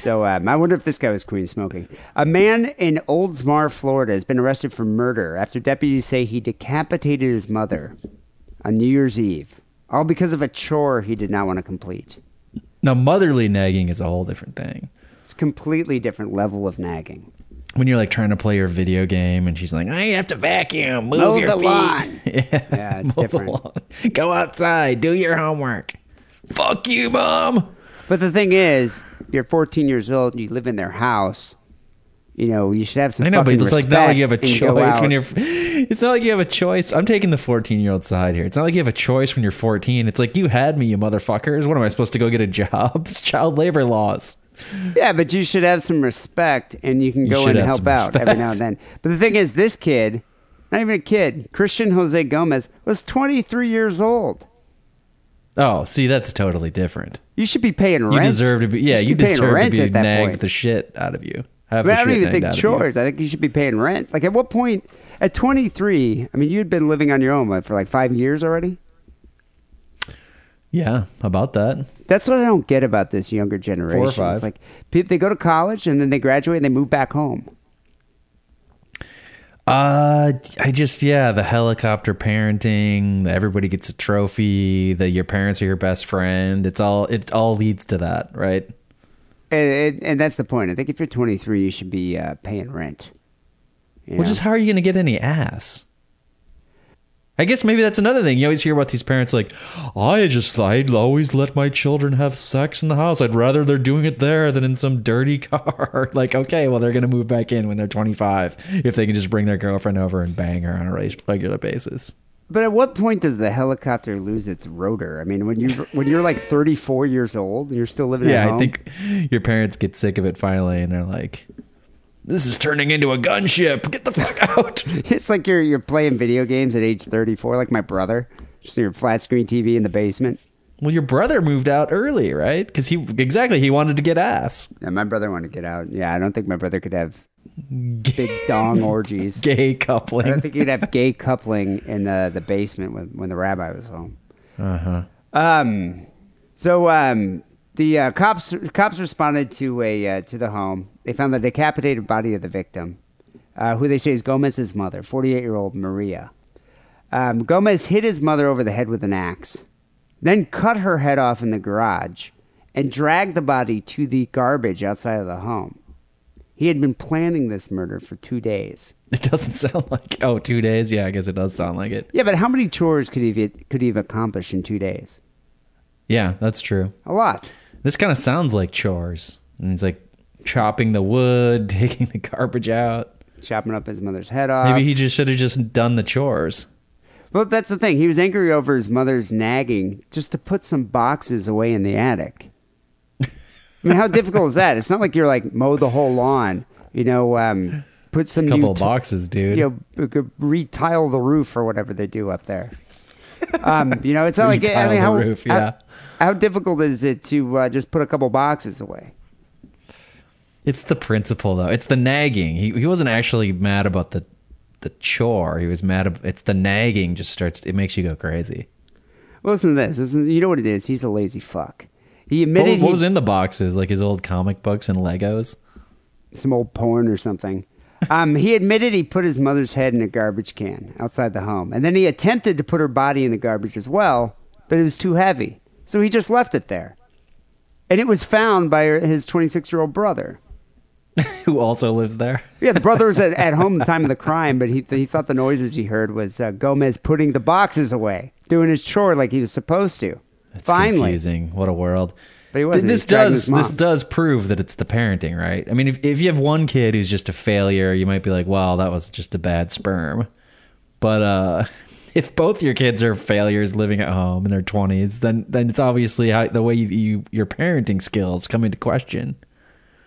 So um, I wonder if this guy was quitting smoking. A man in Oldsmar, Florida, has been arrested for murder after deputies say he decapitated his mother on New Year's Eve, all because of a chore he did not want to complete. Now, motherly nagging is a whole different thing. It's a completely different level of nagging. When you're like trying to play your video game, and she's like, "I have to vacuum, move Mow your the feet." lawn. Yeah, Yeah, it's mow the different. lawn. Go outside, do your homework. Fuck you, mom. But the thing is, you're 14 years old and you live in their house. You know, you should have some. I know, but it's like not like you have a respect choice when you're. It's not like you have a choice. I'm taking the 14 year old side here. It's not like you have a choice when you're 14. It's like you had me, you motherfuckers. What am I supposed to go get a job? It's child labor laws. Yeah, but you should have some respect, and you can You go and help out every now and then. But the thing is, this kid Not even a kid. Christian Jose Gomez was 23 years old. Oh, see, that's totally different. You should be paying rent. You deserve to be. Yeah, you paying deserve to be nagged the shit out of you. I, mean, I don't even think out of you. chores. I think you should be paying rent. Like at what point? At 23, I mean, you'd been living on your own what, for like five years already. Yeah, about that. That's what I don't get about this younger generation. Four or five. It's like people they go to college and then they graduate and they move back home. Uh, I just yeah, the helicopter parenting. Everybody gets a trophy. That your parents are your best friend. It's all. It all leads to that, right? And, and, that's the point. I think if you're 23, you should be uh, paying rent. Well, know? just how are you going to get any ass? I guess maybe that's another thing. You always hear about these parents like, I just, I'd always let my children have sex in the house. I'd rather they're doing it there than in some dirty car. like, okay, well, they're going to move back in when they're 25 if they can just bring their girlfriend over and bang her on a regular basis. But at what point does the helicopter lose its rotor? I mean, when you when you're like 34 years old and you're still living at Yeah, home. I think your parents get sick of it finally and they're like, this is turning into a gunship. Get the fuck out. it's like you're you're playing video games at age 34, like my brother, just your flat screen TV in the basement. well, your brother moved out early, right? Because he, exactly, he wanted to get ass. Yeah, my brother wanted to get out. Yeah, I don't think my brother could have big dong orgies. Gay coupling. I don't think you'd have gay coupling in the, the basement when, when the rabbi was home. Uh huh. Um, so um, the uh, cops cops responded to a uh, to the home. They found the decapitated body of the victim, uh, who they say is Gomez's mother, 48 year old Maria. Um, Gomez hit his mother over the head with an axe, then cut her head off in the garage, and dragged the body to the garbage outside of the home. He had been planning this murder for two days. It doesn't sound like oh two days. Yeah, I guess it does sound like it. Yeah, but how many chores could he could he have accomplished in two days? Yeah, that's true. A lot. This kind of sounds like chores. And it's like chopping the wood, taking the garbage out. Chopping up his mother's head off. Maybe he just should have just done the chores. Well, that's the thing. He was angry over his mother's nagging just to put some boxes away in the attic. I mean, how difficult is that? It's not like you're like mow the whole lawn, you know, um, put A some couple t- boxes, dude. you know, retile the roof or whatever they do up there. Um, you know, it's not like I Retile mean, the how, roof, yeah. How, difficult is it to uh, just put a couple boxes away? It's the principle, though. It's the nagging. He he wasn't actually mad about the the chore. He was mad. Ab- it's the nagging. Just starts. It makes you go crazy. Well, listen to this. is, you know what it is? He's a lazy fuck. He admitted what he was in the boxes? Like his old comic books and Legos. some old porn or something. Um, he admitted he put his mother's head in a garbage can outside the home, and then he attempted to put her body in the garbage as well, but it was too heavy, so he just left it there. And it was found by his 26 year old brother. Who also lives there? Yeah, the brother was at, at home at the time of the crime, but he, he thought the noises he heard was uh, Gomez putting the boxes away, doing his chore like he was supposed to. It's Finally. confusing. What a world. But he wasn't. This dragging does this does prove that it's the parenting, right? I mean, if if you have one kid who's just a failure, you might be like, "Well, that was just a bad sperm." But uh, if both your kids are failures living at home in their twenties, then then it's obviously how the way you, you your parenting skills come into question.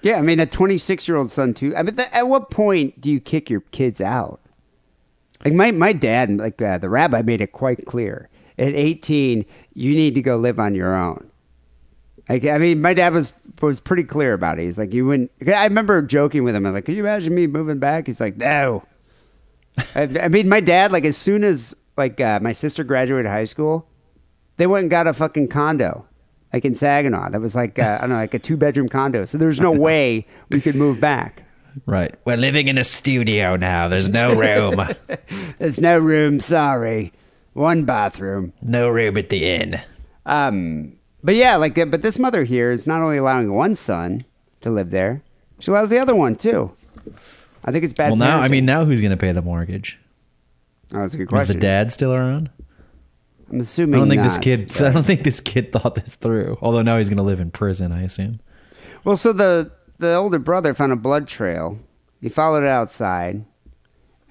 Yeah, I mean, a 26 year old son, too. I mean, th- at what point do you kick your kids out? Like, my, my dad, like, uh, the rabbi made it quite clear. At 18, you need to go live on your own. Like, I mean, my dad was was pretty clear about it. He's like, you wouldn't. I remember joking with him. I'm like, can you imagine me moving back? He's like, no. I, I mean, my dad, like, as soon as like uh, my sister graduated high school, they went and got a fucking condo, like in Saginaw. That was like uh, I don't know, like a two bedroom condo. So there's no way we could move back. Right. We're living in a studio now. There's no room. There's no room. Sorry, one bathroom. no room at the inn. Um, but yeah, like, uh, but this mother here is not only allowing one son to live there, she allows the other one too. I think it's bad. Well, now I mean, now who's going to pay the mortgage? oh, that's a good question. Is the dad still around? I'm assuming. I don't think this kid. but- I don't think this kid thought this through. Although now he's going to live in prison, I assume. Well, so the the older brother found a blood trail. He followed it outside,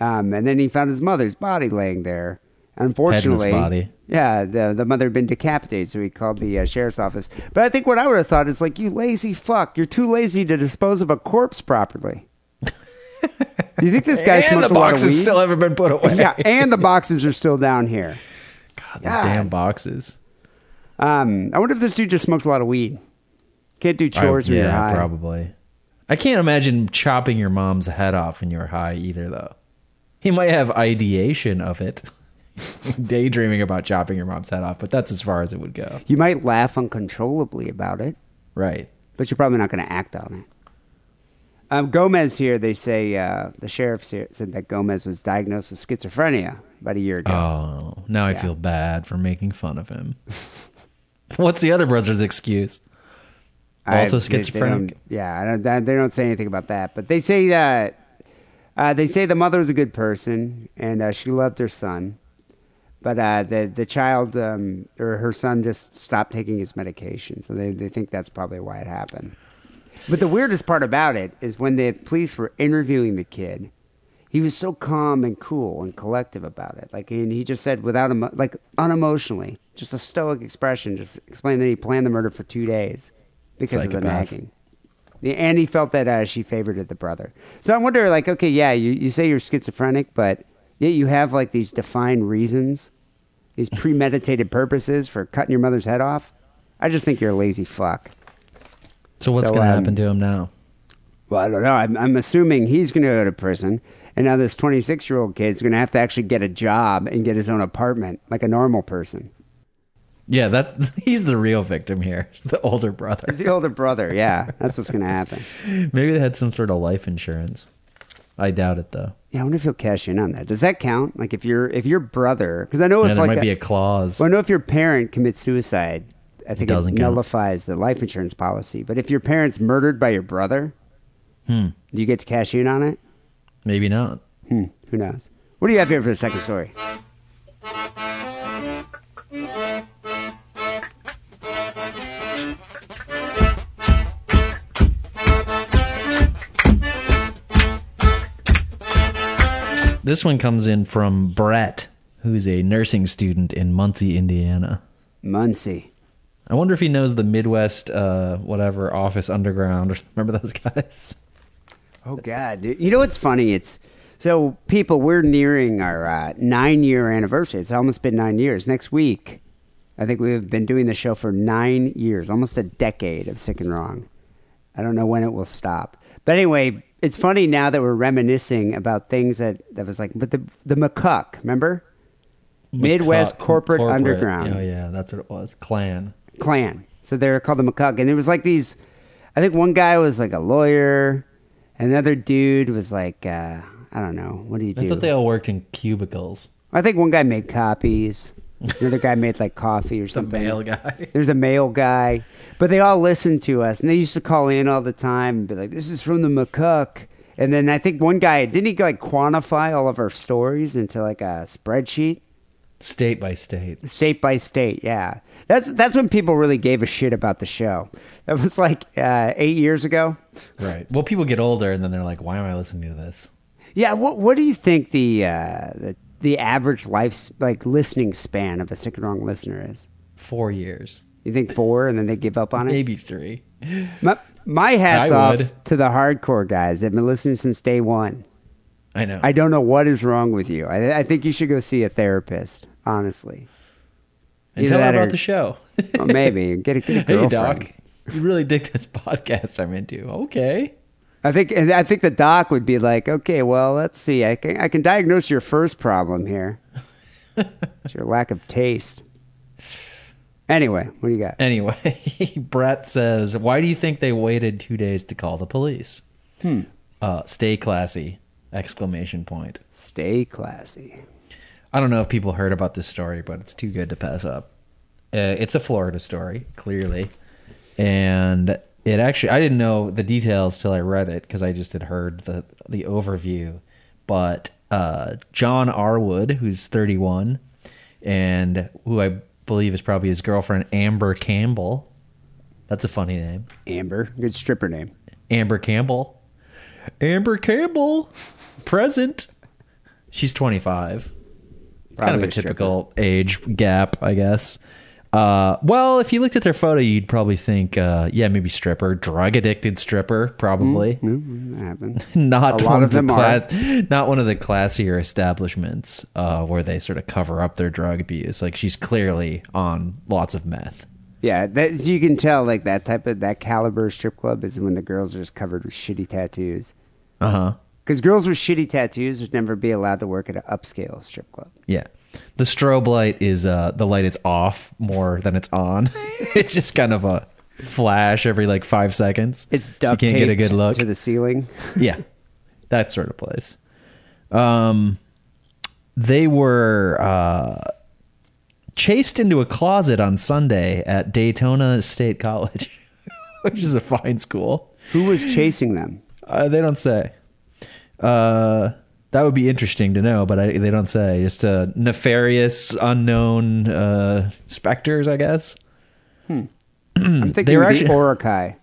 um, and then he found his mother's body laying there. Unfortunately, yeah, the the mother had been decapitated, so he called the uh, sheriff's office. But I think what I would have thought is like, you lazy fuck, you're too lazy to dispose of a corpse properly. You think this guy smokes a lot of boxes weed? still haven't been put away. yeah, and the boxes are still down here. God, these damn boxes. Um, I wonder if this dude just smokes a lot of weed. Can't do chores I, when yeah, you're high. probably. I can't imagine chopping your mom's head off when you're high either, though. He might have ideation of it, daydreaming about chopping your mom's head off, but that's as far as it would go. You might laugh uncontrollably about it, Right. but you're probably not going to act on it. Um, Gomez here, they say uh, the sheriff said that Gomez was diagnosed with schizophrenia about a year ago. Oh, now I feel bad for making fun of him. What's the other brother's excuse? I- Also they- they schizophrenic? yeah, I don't, they don't say anything about that, but they say that uh, they say the mother was a good person and uh, she loved her son, but uh, the the child um, or her son just stopped taking his medication, so they they think that's probably why it happened. But the weirdest part about it is when the police were interviewing the kid, he was so calm and cool and collective about it. Like, and he just said without emo- like unemotionally, just a stoic expression, just explained that he planned the murder for two days because of the Psychopath. nagging. The, and he felt that uh, she favored the brother. So I wonder, like, okay, yeah, you, you say you're schizophrenic, but yet you have like these defined reasons, these premeditated purposes for cutting your mother's head off. I just think you're a lazy fuck. So what's So, going to um, happen to him now? Well, I don't know. I'm, I'm assuming he's going to go to prison, and now this 26 year old kid's going to have to actually get a job and get his own apartment like a normal person. Yeah, that's he's the real victim here. It's the older brother. It's the older brother. Yeah, that's what's going to happen. Maybe they had some sort of life insurance. I doubt it though. Yeah, I wonder if he'll cash in on that. Does that count? Like if your if your brother, because I know Yeah, if there like might be a clause. well, I know if your parent commits suicide, I think it, doesn't count. nullifies the life insurance policy. But if your parent's murdered by your brother, Hmm. do you get to cash in on it? Maybe not. Hmm, who knows? What do you have here for the second story? This one comes in from Brett, who's a nursing student in Muncie, Indiana. Muncie. I wonder if he knows the Midwest, uh, whatever Office Underground. Remember those guys? Oh God! dude. You know what's funny? It's so people. We're nearing our uh, nine-year anniversary. It's almost been nine years. Next week, I think we've been doing the show for nine years, almost a decade of Sick and Wrong. I don't know when it will stop. But anyway, it's funny now that we're reminiscing about things that that was like, but the the McCuck, remember? Midwest McCuck- Corporate, Underground Oh yeah, that's what it was. Clan. clan. So they were called the McCuck, and it was like these. I think one guy was like a lawyer, another dude was like uh, I don't know. What do you do? I thought they all worked in cubicles. I think one guy made copies. Another guy made like coffee or The something. male guy. There's a male guy, but they all listened to us, and they used to call in all the time and be like, "This is from the McCuck." And then I think one guy didn't he like quantify all of our stories into like a spreadsheet, State by state. state by state. Yeah, that's that's when people really gave a shit about the show. That was like uh, eight years ago. Right. Well, people get older and then they're like, why am I listening to this? Yeah, what what do you think the uh, the the average life like listening span of a sick and wrong listener is? Four years. You think four, and then they give up on it? Maybe three. My, my hat's off to the hardcore guys that have been listening since day one. I know. I don't know what is wrong with you. I, I think you should go see a therapist, honestly. and either tell her that or- about the show. Or maybe get a, get a hey, girlfriend. Doc. You really dig this podcast I'm into. Okay. I think and I think the doc would be like, okay, well, let's see. I can I can diagnose your first problem here. it's your lack of taste. Anyway, what do you got? Anyway, Brett says, "Why do you think they waited two days to call the police?" Hmm. Uh, stay classy! Exclamation point. Stay classy. I don't know if people heard about this story, but it's too good to pass up. Uh, it's a Florida story, clearly, and it actually I didn't know the details till I read it because I just had heard the the overview. But uh, John Arwood, who's 31, and who I believe is probably his girlfriend Amber Campbell. That's a funny name, Amber, good stripper name. Amber Campbell. Amber Campbell, present. She's 25 kind of Probably a a stripper. typical age gap, I guess. Uh, well, if you looked at their photo, you'd probably think, uh, yeah, maybe stripper, drug addicted stripper, probably. Mm, that happened. not A lot one of the them are. not one of the classier establishments uh, where they sort of cover up their drug abuse. Like she's clearly on lots of meth. Yeah, that, so you can tell like that type of that caliber strip club is when the girls are just covered with shitty tattoos. Uh huh. Because girls with shitty tattoos would never be allowed to work at an upscale strip club. Yeah. The strobe light is uh the light is off more than it's on. it's just kind of a flash every like five seconds. It's So you duct can't get a good look. to the ceiling. yeah, that sort of place. Um, they were uh, chased into a closet on Sunday at Daytona State College, which is a fine school. Who was chasing them? Uh, they don't say. Uh, that would be interesting to know, but I, they don't say. Just uh, nefarious, unknown uh, specters, I guess. I'm thinking They were the actually- Orakai.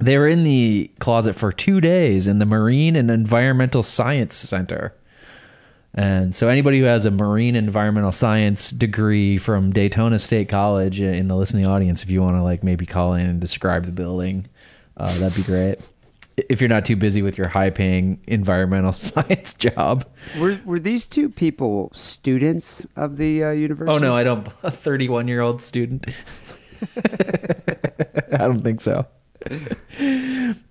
They were in the closet for two days in the Marine and Environmental Science Center. And so, anybody who has a marine environmental science degree from Daytona State College in the listening audience, if you want to like maybe call in and describe the building, uh, that'd be great. If you're not too busy with your high paying environmental science job. Were were these two people students of the uh, university? Oh, no, I don't. A 31 year old student. I don't think so.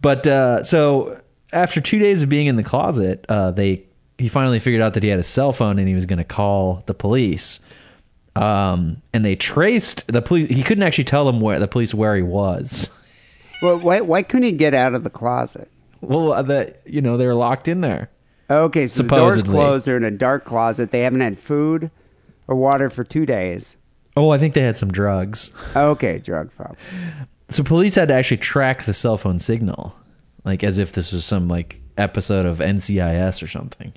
But uh, so after two days of being in the closet, uh, they he finally figured out that he had a cell phone and he was going to call the police. Um, and they traced the police. He couldn't actually tell them where the police where he was. Well, why why couldn't he get out of the closet? Well, uh, the you know they were locked in there. Okay, so the door's Supposedly. closed. They're in a dark closet. They haven't had food or water for two days. Oh, I think they had some drugs. Okay, drugs probably. So police had to actually track the cell phone signal, like as if this was some like episode of NCIS or something.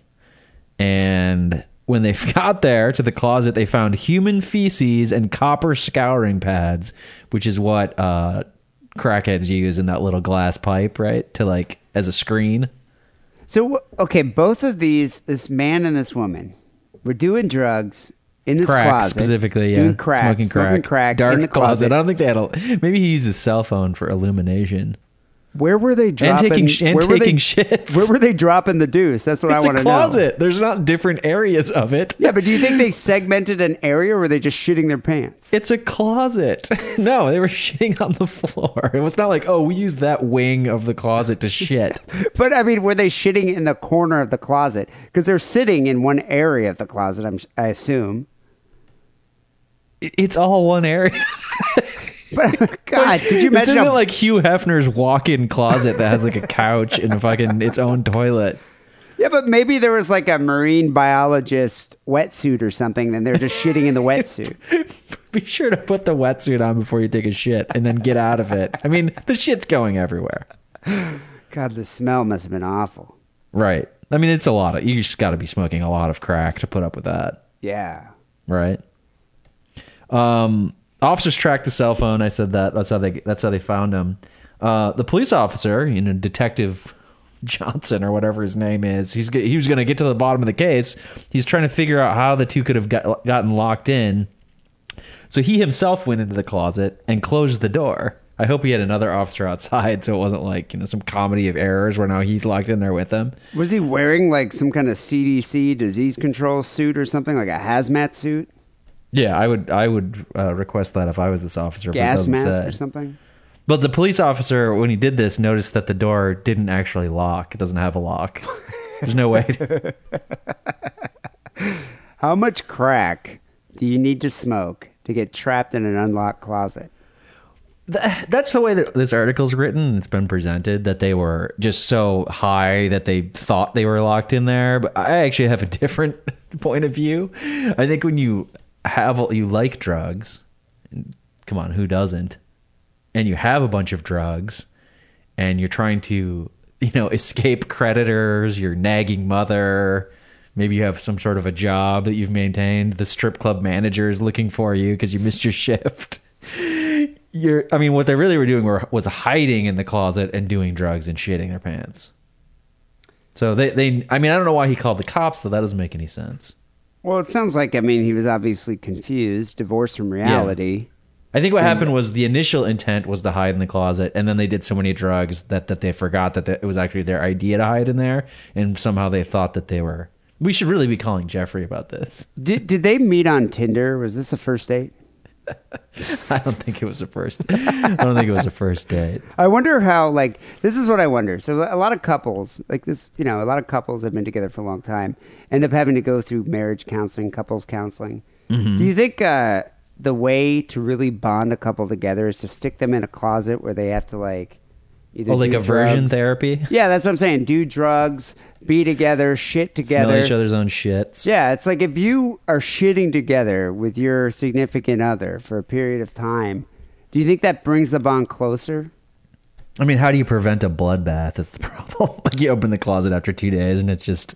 And when they got there to the closet, they found human feces and copper scouring pads, which is what uh, crackheads use in that little glass pipe, right? To like as a screen. So okay, both of these, this man and this woman, were doing drugs in this crack closet, specifically, yeah. doing crack, smoking crack, smoking crack dark in the closet. closet. I don't think they had a. Maybe he used his cell phone for illumination. Where were they And dropping? taking sh- and where were taking they, shits. Where were they dropping the deuce? That's what I want to know. closet. There's not different areas of it. Yeah, but do you think they segmented an area, or were they just shitting their pants? It's a closet. No, they were shitting on the floor. It was not like, oh, we used that wing of the closet to shit. But I mean, were they shitting in the corner of the closet? Because they're sitting in one area of the closet. I'm, I assume. It's all one area. But God, could you imagine? This isn't how- like Hugh Hefner's walk-in closet that has like a couch and a fucking its own toilet. yeah, but maybe there was like a marine biologist wetsuit or something, and they're just shitting in the wetsuit. Be sure to put the wetsuit on before you take a shit and then get out of it. I mean, the shit's going everywhere. God, the smell must have been awful. Right. I mean, it's a lot of you just got to be smoking a lot of crack to put up with that. Yeah. right? Um, officers tracked the cell phone. I said that. That's how they. That's how they found him. Uh, the police officer, you know, Detective Johnson or whatever his name is, he's he was going to get to the bottom of the case. He's trying to figure out how the two could have got, gotten locked in. So he himself went into the closet and closed the door. I hope he had another officer outside, so it wasn't like you know some comedy of errors where now he's locked in there with them. Was he wearing like some kind of CDC disease control suit or something, like a hazmat suit, Yeah, I would I would uh, request that if I was this officer. but it gas doesn't mask say. or something? But the police officer, when he did this, noticed that the door didn't actually lock. It doesn't have a lock. There's no way. To, How much crack do you need to smoke to get trapped in an unlocked closet? Th- that's the way that this article's written. It's been presented that they were just so high that they thought they were locked in there. But I actually have a different point of view. I think when you have you like drugs, come on, who doesn't? And you have a bunch of drugs, and you're trying to you know escape creditors, your nagging mother. Maybe you have some sort of a job that you've maintained. The strip club manager is looking for you because you missed your shift you're i mean what they really were doing were was hiding in the closet and doing drugs and shitting their pants so they they i mean i don't know why he called the cops though that doesn't make any sense Well, it sounds like I mean he was obviously confused, divorced from reality. I think what happened was the initial intent was to hide in the closet, and then they did so many drugs that, that they forgot that it was actually their idea to hide in there, and somehow they thought that they were. We should really be calling Jeffrey about this. Did did they meet on Tinder? Was this a first date? I don't think it was a first. I don't think it was a first date. I wonder how like this is what I wonder. So a lot of couples like this, you know, a lot of couples have been together for a long time, end up having to go through marriage counseling, couples counseling. Mm-hmm. Do you think uh, the way to really bond a couple together is to stick them in a closet where they have to like either Oh, like aversion drugs- therapy. Yeah, that's what I'm saying. Do drugs, be together, shit together, Smell each other's own shits. Yeah, it's like if you are shitting together with your significant other for a period of time, do you think that brings the bond closer? I mean, how do you prevent a bloodbath? Is the problem. like you open the closet after two days, and it just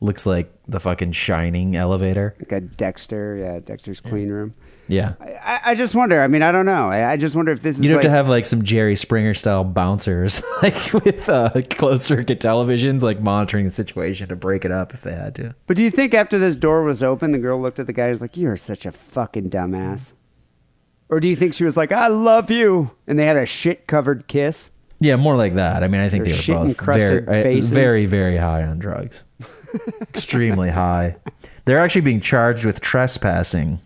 looks like the fucking shining elevator. Like a Dexter, yeah, Dexter's clean room. Yeah. I, I just wonder. I mean, I don't know. I, I just wonder if this is You'd have like, to have like some Jerry Springer style bouncers, like with uh, closed circuit televisions, like monitoring the situation to break it up if they had to. But do you think after this door was open, the girl looked at the guy and was like, "You're such a fucking dumbass," or do you think she was like, "I love you," and they had a shit covered kiss? Yeah, more like that. I mean, I think Their they were both very, faces. very, very high on drugs. Extremely high. They're actually being charged with trespassing.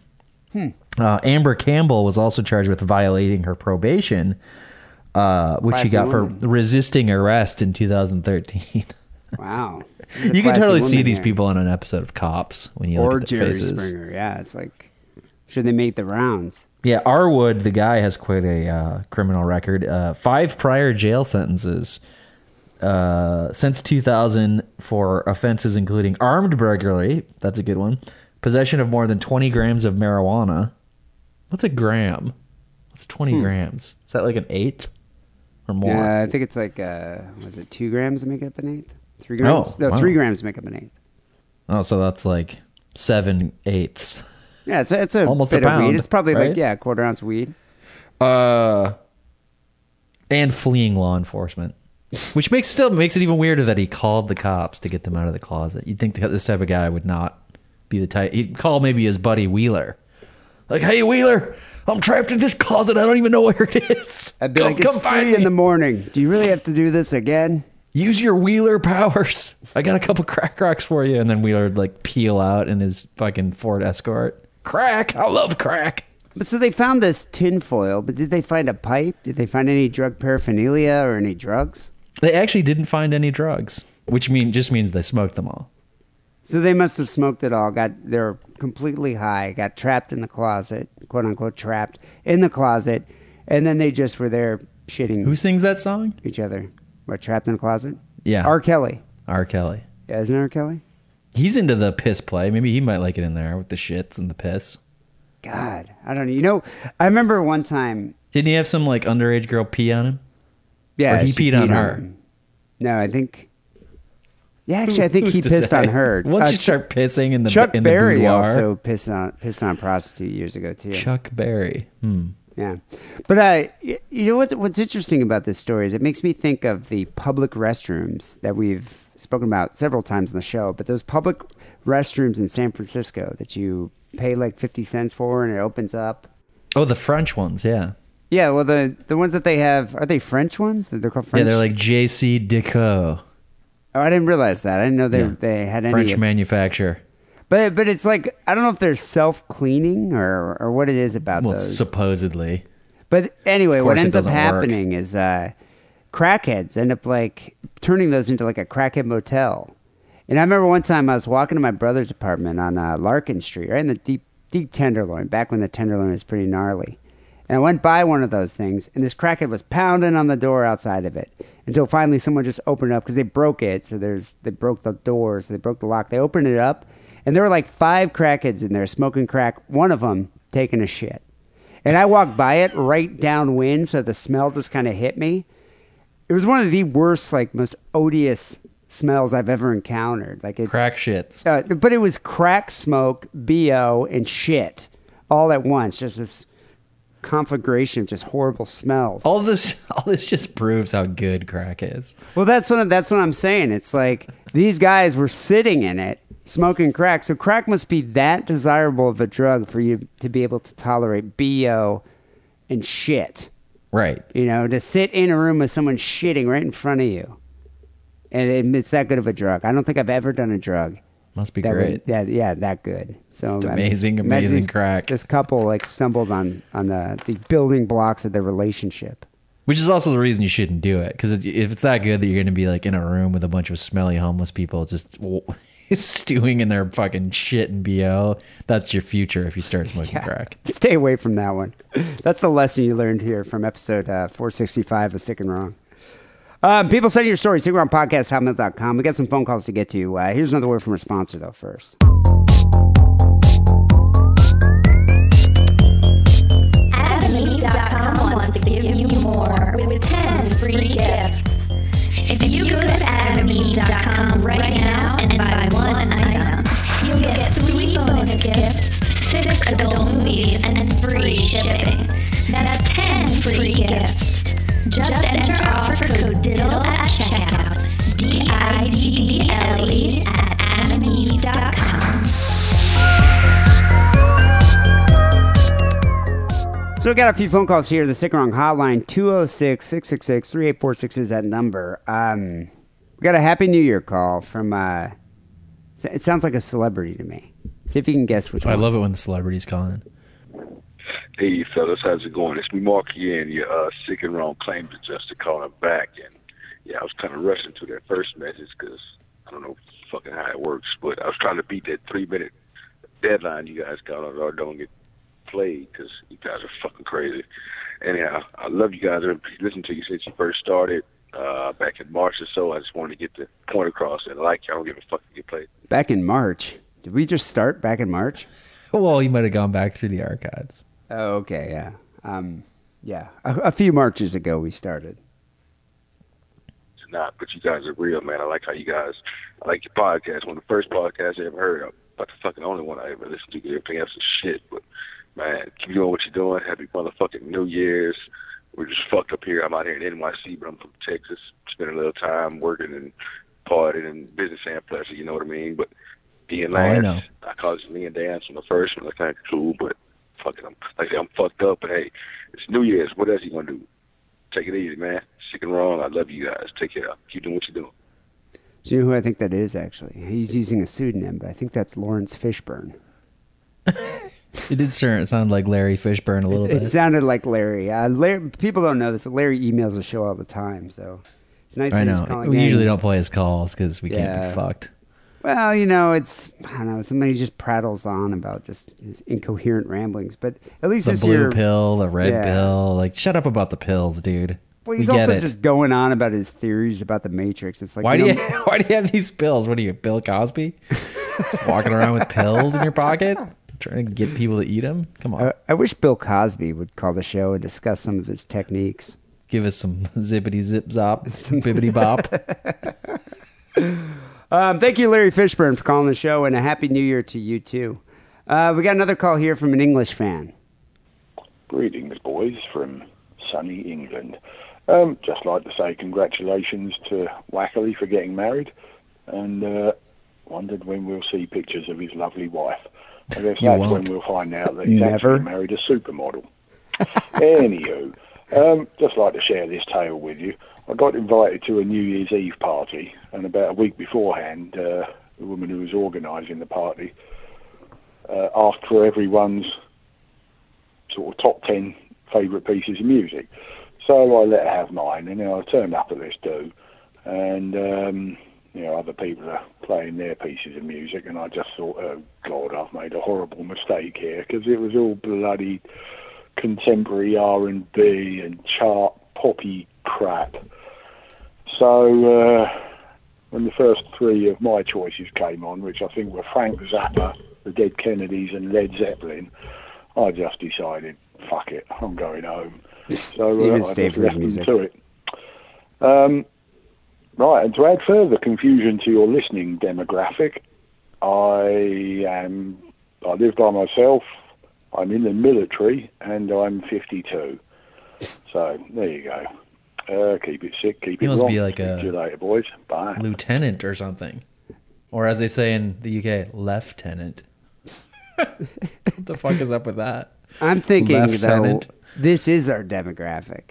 Hmm. Uh, Amber Campbell was also charged with violating her probation, uh, which she got for resisting arrest in 2013. Wow, you can totally see these people on an episode of Cops when you or look at the Jerry faces. Springer. Yeah, it's like, should they make the rounds? Yeah, Arwood, the guy, has quite a uh, criminal record. Uh, five prior jail sentences uh, since 2000 for offenses including armed burglary. That's a good one. Possession of more than 20 grams of marijuana. What's a gram? What's 20 grams? Is that like an eighth or more? Yeah, I think it's like, uh, was it two grams to make up an eighth? Three grams? Oh, no, wow. three grams to make up an eighth. Oh, so that's like seven eighths. Yeah, it's a, it's a Almost a bit of pound, weed. It's probably right? like yeah, a quarter ounce weed. Uh, and fleeing law enforcement, which makes still makes it even weirder that he called the cops to get them out of the closet. You'd think this type of guy would not be the type. He'd call maybe his buddy Wheeler, like, "Hey Wheeler, I'm trapped in this closet. I don't even know where it is. I'd be come, like, it's three me. in the morning. Do you really have to do this again? Use your Wheeler powers. I got a couple crack rocks for you." And then Wheeler would like peel out in his fucking Ford Escort. Crack, I love crack. But so they found this tinfoil, but did they find a pipe? Did they find any drug paraphernalia or any drugs? They actually didn't find any drugs, which mean just means they smoked them all. So they must have smoked it all. Got they're completely high. Got trapped in the closet, quote unquote, trapped in the closet, and then they just were there shitting Who sings that song? each other. What trapped in the closet? Yeah. R. Kelly. R. Kelly. Yeah, isn't it R. Kelly? He's into the piss play. Maybe he might like it in there with the shits and the piss. God, I don't know. You know, I remember one time. Didn't he have some like underage girl pee on him? Yeah, Or he she peed on her. him. No, I think. Yeah, actually, I think Who's he to pissed say? on her. Once Uh, you start pissing in the Chuck in the Berry boudoir- also pissed on pissed on a prostitute years ago too. Chuck Berry. Hmm. Yeah, but uh, y- you know what's what's interesting about this story is it makes me think of the public restrooms that we've spoken about several times on the show. But those public restrooms in San Francisco that you pay like fifty cents for and it opens up. Oh, the French ones. Yeah. Yeah, well the the ones that they have are they French ones? That They're called French. Yeah, they're like JCDecaux. Oh, I didn't realize that. I didn't know they Yeah. they had any. French manufacturer. but but it's like I don't know if they're self cleaning or or what it is about Well, those. supposedly. But anyway, what ends up doesn't work. happening is uh, crackheads end up like turning those into like a crackhead motel. And I remember one time I was walking to my brother's apartment on uh, Larkin Street, right in the deep deep Tenderloin, back when the Tenderloin was pretty gnarly. And I went by one of those things, and this crackhead was pounding on the door outside of it until finally someone just opened it up because they broke it. So there's they broke the door, so they broke the lock. They opened it up, and there were like five crackheads in there smoking crack. One of them taking a shit. And I walked by it right downwind, so the smell just kind of hit me. It was one of the worst, like most odious smells I've ever encountered. Like it, Crack shits. uh, but it was crack smoke, BO, and shit all at once. Just this conflagration of just horrible smells. All this, all this just proves how good crack is. Well, that's what that's what I'm saying. It's like these guys were sitting in it smoking crack. So crack must be that desirable of a drug for you to be able to tolerate BO and shit. Right. You know, to sit in a room with someone shitting right in front of you, and it- it's that good of a drug. I don't think I've ever done a drug Must be that great. would, yeah, yeah, that good. So Just I mean, amazing, amazing crack. This couple like stumbled on on the the building blocks of their relationship. Which is also the reason you shouldn't do it. Because if it's that good that you're going to be like in a room with a bunch of smelly homeless people just stewing in their fucking shit and BO, that's your future if you start smoking crack. Stay away from that one. That's the lesson you learned here from episode uh, 465 of Sick and Wrong. Um, people send your stories, sickandwrongpodcast.com. We got some phone calls to get to. Uh, here's another word from our sponsor, though, first. AdamandEve.com wants to give you more with 10 free gifts. If you go to AdamandEve.com right now and buy one item, you'll get three bonus gifts, six adult movies, and free shipping. That's 10 free gifts. Just enter offer code DIDDLE at checkout. D-I-D-D-L-E at AdamandEve.com. So we got a few phone calls here. The Sick Wrong hotline, 206-666-3846 is that number. Um, we got a Happy New Year call from, uh, it sounds like a celebrity to me. See if you can guess which one. I love it when the celebrities call in. Hey, fellas, how's it going? It's me, Mark again, your uh, sick and wrong claims adjuster calling back. And yeah, I was kind of rushing to that first message because I don't know fucking how it works, but I was trying to beat that three minute deadline you guys got on or don't get played because you guys are fucking crazy. Anyhow, I love you guys. I've listened to you since you first started uh, back in March or so. I just wanted to get the point across and I like you. I don't give a fuck if you get played. Back in March. Did we just start back in March? Well, you might have gone back through the archives. Oh, okay, yeah. Um, yeah, a, a few marches ago we started. It's not, but you guys are real, man. I like how you guys, I like your podcast. One of the first podcasts I ever heard of, but the fucking only one I ever listened to. Everything else is shit, but man, keep doing what you're doing. Happy motherfucking New Year's. We're just fucked up here. I'm out here in NYC, but I'm from Texas. Spending a little time working and partying and business and pleasure. You know what I mean? But being Oh, I Lance, know. I call it me and dance from the first one. That's kind of cool, but fucking, I'm like I say, I'm fucked up. But hey, it's New Year's. What else you gonna do? Take it easy, man. Sick and wrong. I love you guys. Take care. Keep doing what you're doing. Do you know who I think that is, actually? He's using a pseudonym, but I think that's Laurence Fishburne. It did sound sound like Larry Fishburne a little It bit. It sounded like Larry. Uh, Larry. People don't know this, but Larry emails the show all the time, so it's nice I that he's know. calling We in. usually don't play his calls because we can't be fucked. Well, you know, it's I don't know. Somebody just prattles on about just his incoherent ramblings, but at least The this blue year, pill, the red Yeah. pill. Like, shut up about the pills, dude. well, he's get also just going on about his theories about the Matrix. It's like, Why do you you know, why do you have these pills? What are you, Bill Cosby? Just walking around with pills in your pocket, trying to get people to eat them? Come on, I, I wish Bill Cosby would call the show and discuss some of his techniques. give us some zippity zip zop, bibbity bop. Um, thank you, Larry Fishburne, for calling the show, and a happy New Year to you too. Uh, we got another call here from an English fan. Greetings, boys, from sunny England. Um, just like to say congratulations to Wackerly for getting married, and uh, wondered when we'll see pictures of his lovely wife. I guess You that's won't. when we'll find out that he's Never. actually married a supermodel. Anywho, um, just like to share this tale with you. I got invited to a New Year's Eve party, and about a week beforehand, uh, the woman who was organising the party uh, asked for everyone's sort of top 10 favourite pieces of music. So I let her have mine, and you know, I turned up at this do, and um, you know, other people are playing their pieces of music, and I just thought, oh God, I've made a horrible mistake here because it was all bloody contemporary R and B and chart poppy crap. So uh, when the first three of my choices came on, which I think were Frank Zappa, the Dead Kennedys, and Led Zeppelin, I just decided, fuck it, I'm going home. So uh, I just left them to it. Um, right, and to add further confusion to your listening demographic, I am I live by myself. I'm in the military, and I'm 52. So there you go. Uh, keep it sick, keep He it must wrong. be like a- to you later, boys. Bye. Lieutenant or something, or as they say in the UK, lieutenant. what the fuck is up with that? I'm thinking Lieutenant. though, this is our demographic.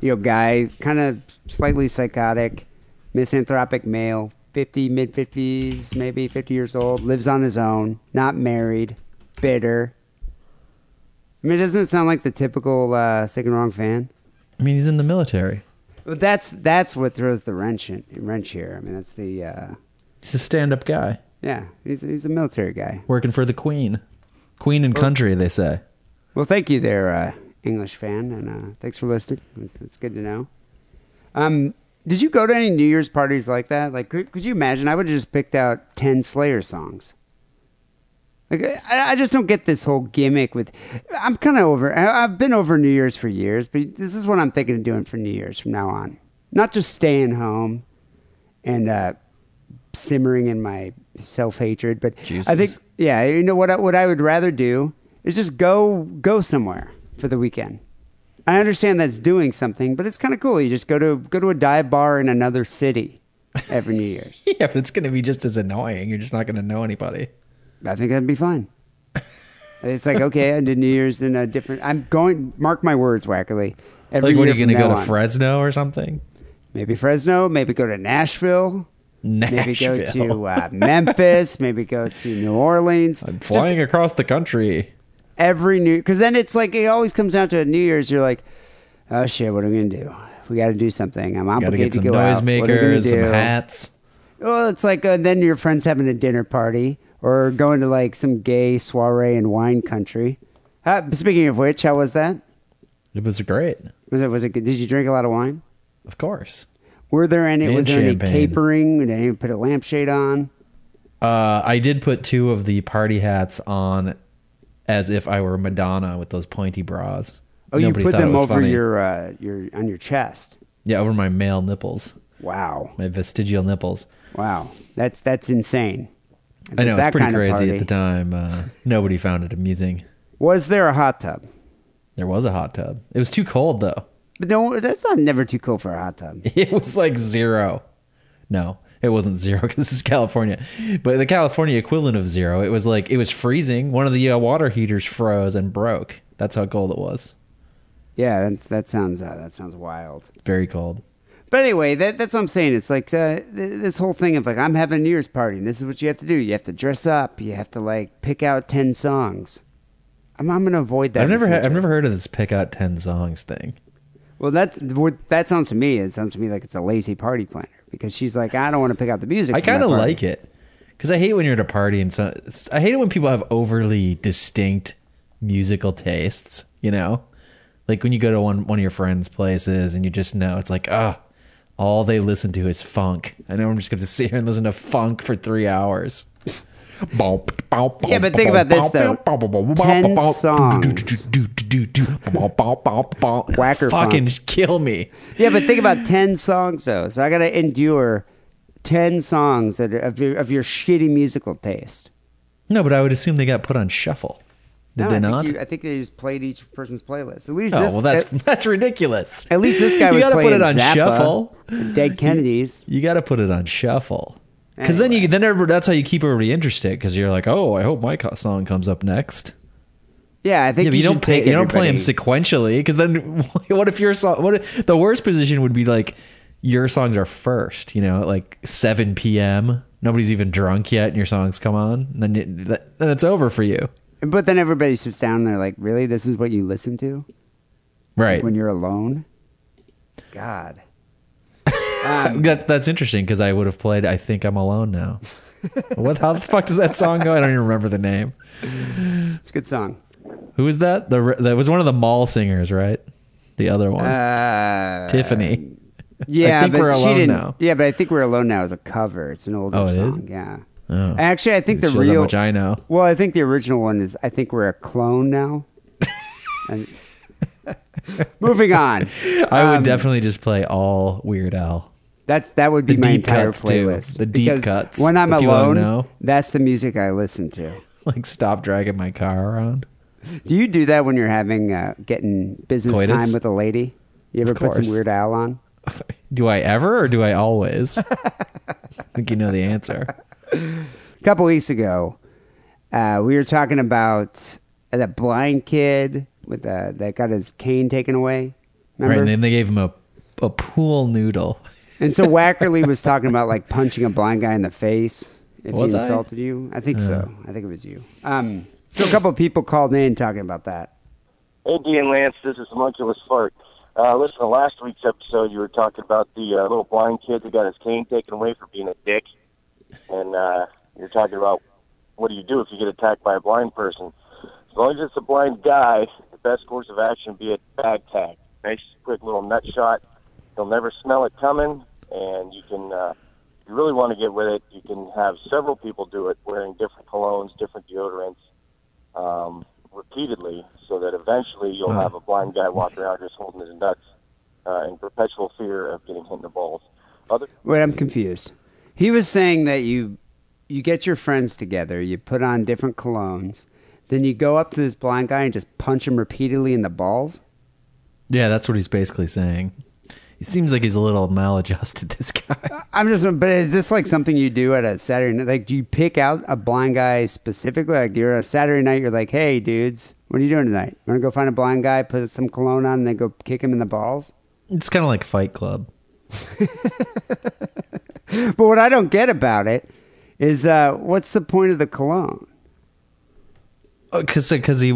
You know, guy, kind of slightly psychotic, misanthropic male, 50, mid 50s, maybe 50 years old, lives on his own, not married, bitter. I mean, it doesn't it sound like the typical uh, sick and wrong fan? I mean, he's in the military. But that's that's what throws the wrench in, wrench here. I mean, that's the uh, He's a stand-up guy yeah. He's he's a military guy. working for the Queen. Queen and country, they say. Well, thank you there, uh, English fan, and uh, thanks for listening. It's, it's good to know. Um, did you go to any New Year's parties like that? Like, could, could you imagine? I would have just picked out ten Slayer songs. Like, I, I just don't get this whole gimmick with. I'm kind of over. I, I've been over New Year's for years, but this is what I'm thinking of doing for New Year's from now on. Not just staying home and uh, simmering in my self hatred, but I think, yeah, you know what? I, what I would rather do is just go go somewhere for the weekend. I understand that's doing something, but it's kind of cool. You just go to go to a dive bar in another city every New Year's. Yeah, but it's going to be just as annoying. You're just not going to know anybody. I think that'd be fine. It's like okay, I did New Year's in a different. I'm going. Mark my words, Wackerly. Every Like, what are you going to go to on. Fresno or something? Maybe Fresno. Maybe go to Nashville. Maybe go to uh, Memphis. maybe go to New Orleans. I'm Just flying across the country. every new because then it's like it always comes down to a New Year's. You're like, oh shit, what are we gonna do? We got to do something. I'm to obligated get some to go out. What are we gonna noisemakers, some hats. Well, it's like uh, then your friends having a dinner party or going to like some gay soiree in wine country. Uh, speaking of which, how was that? It was great. Was it was it? Did you drink a lot of wine? Of course. Were there any? And was there champagne. any capering? Did anyone put a lampshade on? Uh, I did put two of the party hats on as if I were Madonna with those pointy bras. Oh, Nobody you put them over funny. your uh, your on your chest. yeah over my male nipples, Wow, my vestigial nipples. wow, that's that's insane. I know It's pretty crazy at the time. Uh, nobody found it amusing. Was there a hot tub? There was a hot tub. It was too cold though. But no, that's not never too cold for a hot tub. It was like zero. No, it wasn't zero because it's California. But the California equivalent of zero, it was like it was freezing. One of the uh, water heaters froze and broke. That's how cold it was. Yeah, that's that sounds uh, that sounds wild. Very cold. But anyway, that, that's what I'm saying. It's like uh, th- this whole thing of like I'm having a New Year's party, and this is what you have to do. You have to dress up. You have to like pick out ten songs. I'm, I'm gonna avoid that. I've never, ha- I've never heard of this pick out ten songs thing. Well, that's that sounds to me. It sounds to me like it's a lazy party planner because she's like, I don't want to pick out the music. I kind of like it because I hate when you're at a party and so I hate it when people have overly distinct musical tastes. You know, like when you go to one one of your friends' places and you just know it's like, ah, all they listen to is funk. I know I'm just going to sit here and listen to funk for three hours. Yeah, but think about this, though. 10 songs. Whacker Fucking funk. kill me. Yeah, but think about ten songs though. So I got to endure ten songs that of your of your shitty musical taste. No, but I would assume they got put on shuffle. Did No, they I not? Think you, I think they just played each person's playlist. At least Oh this, well, that's at, that's ridiculous. at least this guy you was gotta playing put it on Zappa, shuffle. Dead Kennedys. You got to put it on shuffle. Because then you then everybody, that's how you keep everybody interested. Because you're like, oh, I hope my song comes up next. Yeah, I think Yeah, you, you, don't play you don't play them sequentially. Because then what if your song? What if, the worst position would be like your songs are first. You know, at like 7 p.m. Nobody's even drunk yet, and your songs come on. And then you, then it's over for you, But then everybody sits down and they're like, "Really? This is what you listen to right? when you're alone?" God. Um, That that's interesting because I would have played. I think I'm alone now. what? How the fuck does that song go? I don't even remember the name. it's a good song. Who was that? The that was one of the mall singers, right? The other one, Uh, Tiffany. Yeah, think but We're she didn't. Now. Yeah, but I think we're alone now is a cover. It's an older Oh, it is? song. Yeah. Oh. Actually, I think the Shows how real. much I know. Well, I think the original one is. I think we're a clone now. and, moving on. I would Um, definitely just play all Weird Al. That's that would be The my deep entire cuts, too. playlist. The deep because cuts. When I'm The people don't alone, know. that's the music I listen to. Like stop dragging my car around. Do you do that when you're having uh, getting business Coitus? time with a lady? You ever put some course. Weird Al on? Do I ever or do I always? I think you know the answer. A couple weeks ago, uh, we were talking about that blind kid with uh, that got his cane taken away. Right, Remember? and then they gave him a a pool noodle. And so Wackerly was talking about like punching a blind guy in the face if Was he I? insulted you. I think so. I think it was you. Um, so a couple of people called in talking about that. Hey, Dean Lance, this is Homunculus Fart. Uh, listen, to last week's episode, you were talking about the uh, little blind kid that got his cane taken away for being a dick. And uh, you're talking about what do you do if you get attacked by a blind person? As long as it's a blind guy, the best course of action would be a bag tag. Nice, quick little nut shot. He'll never smell it coming, and you can, uh, if you really want to get with it, you can have several people do it wearing different colognes, different deodorants um, repeatedly so that eventually you'll have a blind guy walking around just holding his nuts uh, in perpetual fear of getting hit in the balls. Other Wait, I'm confused. He was saying that you you get your friends together, you put on different colognes, then you go up to this blind guy and just punch him repeatedly in the balls. Yeah, that's what he's basically saying. He seems like he's a little maladjusted. This guy. I'm just, but is this like something you do at a Saturday night? Like, do you pick out a blind guy specifically? Like, you're a Saturday night, you're like, hey, dudes, what are you doing tonight? Want to go find a blind guy, put some cologne on, and then go kick him in the balls? It's kind of like Fight Club. But what I don't get about it is, uh, what's the point of the cologne? Because because he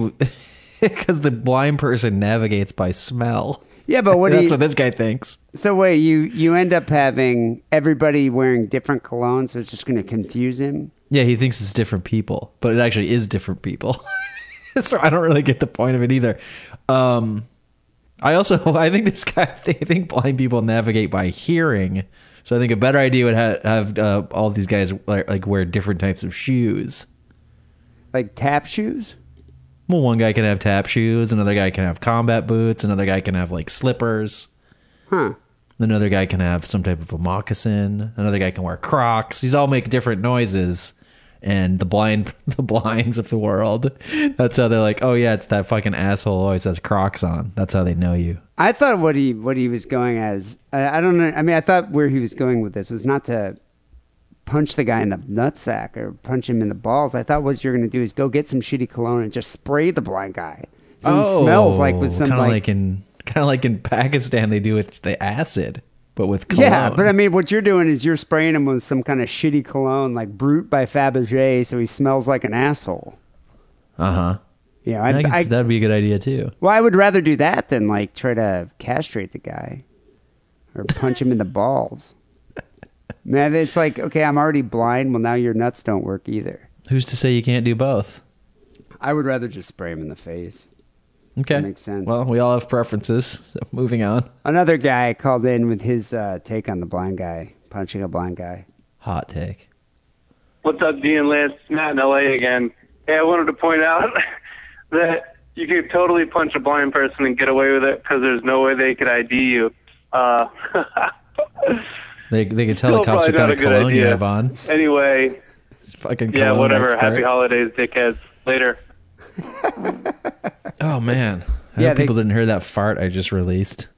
because the blind person navigates by smell. Yeah, but what That's you? what this guy thinks. so wait, you you end up having everybody wearing different colognes, so it's just going to confuse him. Yeah, he thinks it's different people, but it actually is different people. so I don't really get the point of it either. Um, I also I think this guy I think blind people navigate by hearing. So I think a better idea would have, have uh, all these guys like, like wear different types of shoes. Like tap shoes. Well, one guy can have tap shoes, another guy can have combat boots, another guy can have like slippers. Huh. Another guy can have some type of a moccasin. Another guy can wear Crocs. These all make different noises. And the blind, the blinds of the world, that's how they're like, oh yeah, it's that fucking asshole who always has Crocs on. That's how they know you. I thought what he what he was going as I, I don't know. I mean, I thought where he was going with this was not to punch the guy in the nutsack or punch him in the balls. I thought what you're going to do is go get some shitty cologne and just spray the blind guy. So he smells like with oh, some kind of like, like in kind of like in Pakistan they do with the acid, but with cologne. yeah. But I mean, what you're doing is you're spraying him with some kind of shitty cologne like Brut by Fabergé, so he smells like an asshole. uh huh. Yeah, I, I, I, that'd be a good idea too. well, I would rather do that than like try to castrate the guy or punch him in the balls. Man, it's like okay, I'm already blind. Well, now your nuts don't work either. Who's to say you can't do both? I would rather just spray him in the face. Okay, That makes sense. Well, we all have preferences. So moving on. Another guy called in with his uh, take on the blind guy punching a blind guy. Hot take. What's up, Dean Lance? Matt in LA again. Hey, I wanted to point out that you could totally punch a blind person and get away with it because there's no way they could ID you. Uh, They they could tell the cops what probably kind of a good cologne you idea. have on. anyway, It's fucking yeah, whatever. expert. Happy holidays, dickheads. Later. Oh man. I Yeah, hope they- people didn't hear that fart I just released.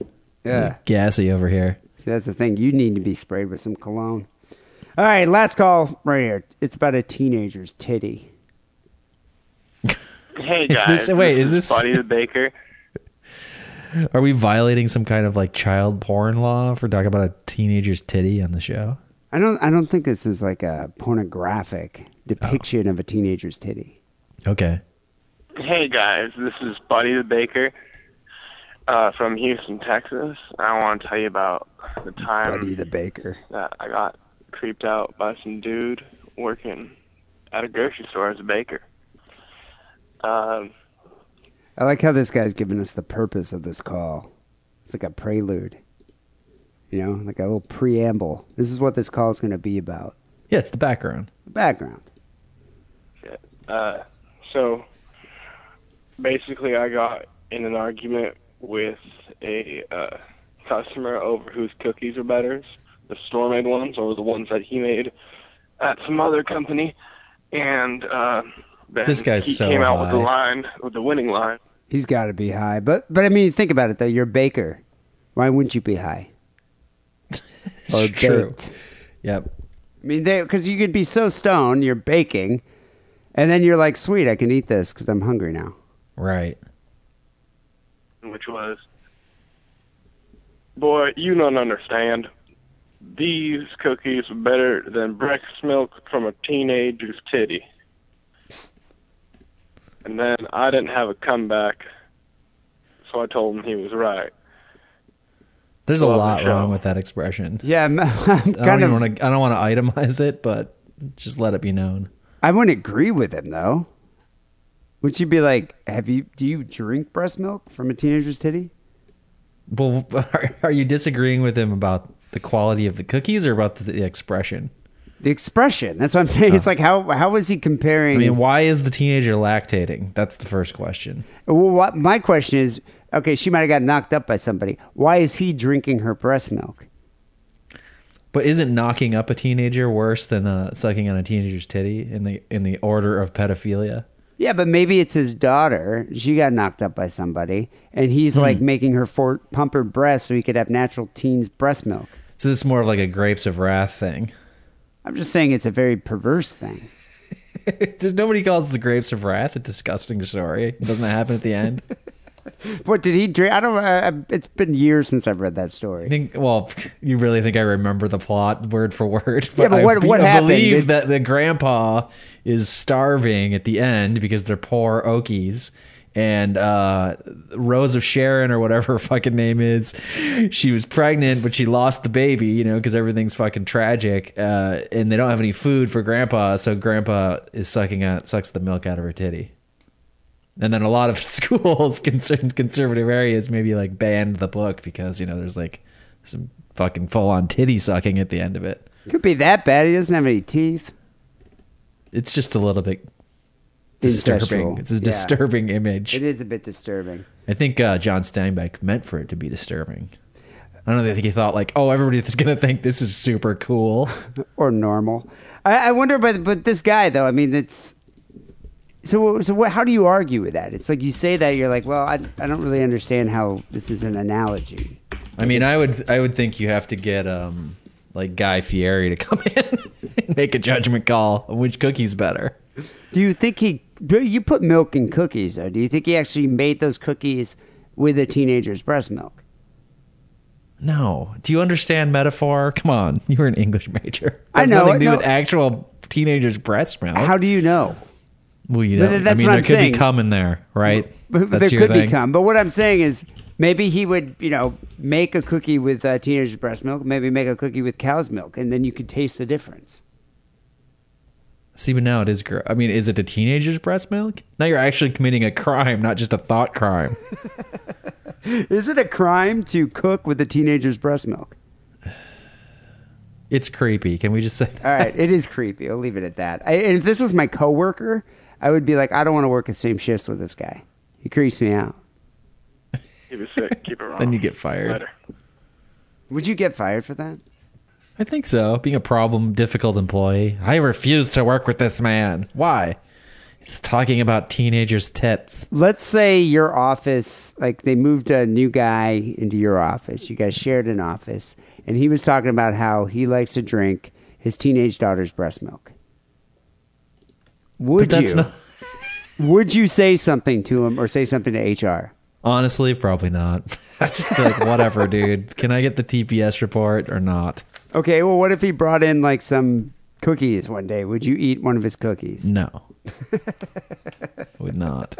Yeah, Gassy over here. See, that's the thing. You need to be sprayed with some cologne. All right, last call right here. It's about a teenager's titty. Hey Is guys, this- wait, is this- Buddy the Baker? Are we violating some kind of like child porn law for talking about a teenager's titty on the show? I don't. I don't think this is like a pornographic oh. depiction of a teenager's titty. Okay. Hey guys, this is Buddy the Baker uh, from Houston, Texas. I want to tell you about the time Buddy the baker. that I got creeped out by some dude working at a grocery store as a baker. Um, I like how this guy's giving us the purpose of this call. It's like a prelude. You know, like a little preamble. This is what this call is going to be about. Yeah, it's the background. The background. uh, so basically, I got in an argument with a uh, customer over whose cookies are better, the store made ones or the ones that he made at some other company, and uh, then This guy so came out with the line with the winning line. He's got to be high. But but I mean, think about it though. You're a baker. Why wouldn't you be high? or True. baked. Yep. I mean, because you could be so stoned, you're baking, and then you're like, "Sweet, I can eat this because I'm hungry now." Right. which was, "Boy, you don't understand. These cookies are better than breakfast milk from a teenager's titty." And then I didn't have a comeback, so I told him he was right. There's a Love the lot show. wrong with that expression. Yeah, I'm, I'm I don't kind of. even want to. I don't want to itemize it, but just let it be known. I wouldn't agree with him though. Would you be like, have you? Do you drink breast milk from a teenager's titty? Well, are, are you disagreeing with him about the quality of the cookies or about the, the expression? The expression. That's what I'm saying. It's like how how is he comparing? I mean, why is the teenager lactating? That's the first question. well, what, my question is, okay, she might have got knocked up by somebody. Why is he drinking her breast milk? But isn't knocking up a teenager worse than uh, sucking on a teenager's titty in the in the order of pedophilia? Yeah, but maybe it's his daughter. She got knocked up by somebody, and he's Hmm. like making her for, pump her breast so he could have natural teen's breast milk. So this is more of like a grapes of wrath thing. I'm just saying it's a very perverse thing. There's nobody calls the grapes of wrath a disgusting story. Doesn't that happen at the end? What did he drink? I don't. I, I- it's been years since I've read that story. I think. Well, you really think I remember the plot word for word? Yeah, but I what- be- what I happened? believe that the grandpa is starving at the end because they're poor Okies. And uh, Rose of Sharon or whatever her fucking name is, she was pregnant, but she lost the baby, you know, because everything's fucking tragic. Uh, and they don't have any food for Grandpa, so Grandpa is sucking out sucks the milk out of her titty. And then a lot of schools, concerns conservative areas, maybe like banned the book because you know there's like some fucking full on titty sucking at the end of it. Could be that bad. He doesn't have any teeth. It's just a little bit disturbing. Incestual. It's a Yeah. disturbing image. It is a bit disturbing. I think uh, John Steinbeck meant for it to be disturbing. I don't know. I think he thought like, oh, everybody's gonna think this is super cool. or normal. I, I wonder, but but this guy though. I mean, it's so so. What, how do you argue with that? It's like you say that you're like, well, I I don't really understand how this is an analogy. I mean, I would I would think you have to get um like Guy Fieri to come in and make a judgment call on which cookie's better. Do you think he? do You put milk in cookies though. Do you think he actually made those cookies with a teenager's breast milk? No. Do you understand metaphor? Come on. You were an English major. I Has know, nothing to do no. with actual teenagers' breast milk. How do you know? Well, you know, that's I mean, there I'm could saying. be cum in there, right? But, but there could thing. be cum. But what I'm saying is, maybe he would, you know, make a cookie with uh, teenager's breast milk. Maybe make a cookie with cow's milk, and then you could taste the difference. See, but now it is. Gr- I mean, is it a teenager's breast milk? Now you're actually committing a crime, not just a thought crime. Is it a crime to cook with a teenager's breast milk? It's creepy. Can we just say? All right, it is creepy. I'll leave it at that. I, and if this was my coworker, I would be like, I don't want to work the same shifts with this guy. He creeps me out. Keep it sick. Keep it wrong. Then you get fired. Later. Would you get fired for that? I think so. Being a problem, difficult employee. I refuse to work with this man. Why? He's talking about teenagers' tits. Let's say your office, like they moved a new guy into your office. You guys shared an office, and he was talking about how he likes to drink his teenage daughter's breast milk. Would you? not. Would you say something to him or say something to HR? Honestly, probably not. I just be like, whatever, dude. Can I get the TPS report or not? Okay, well, what if he brought in like some cookies one day? Would you eat one of his cookies? No. Would not.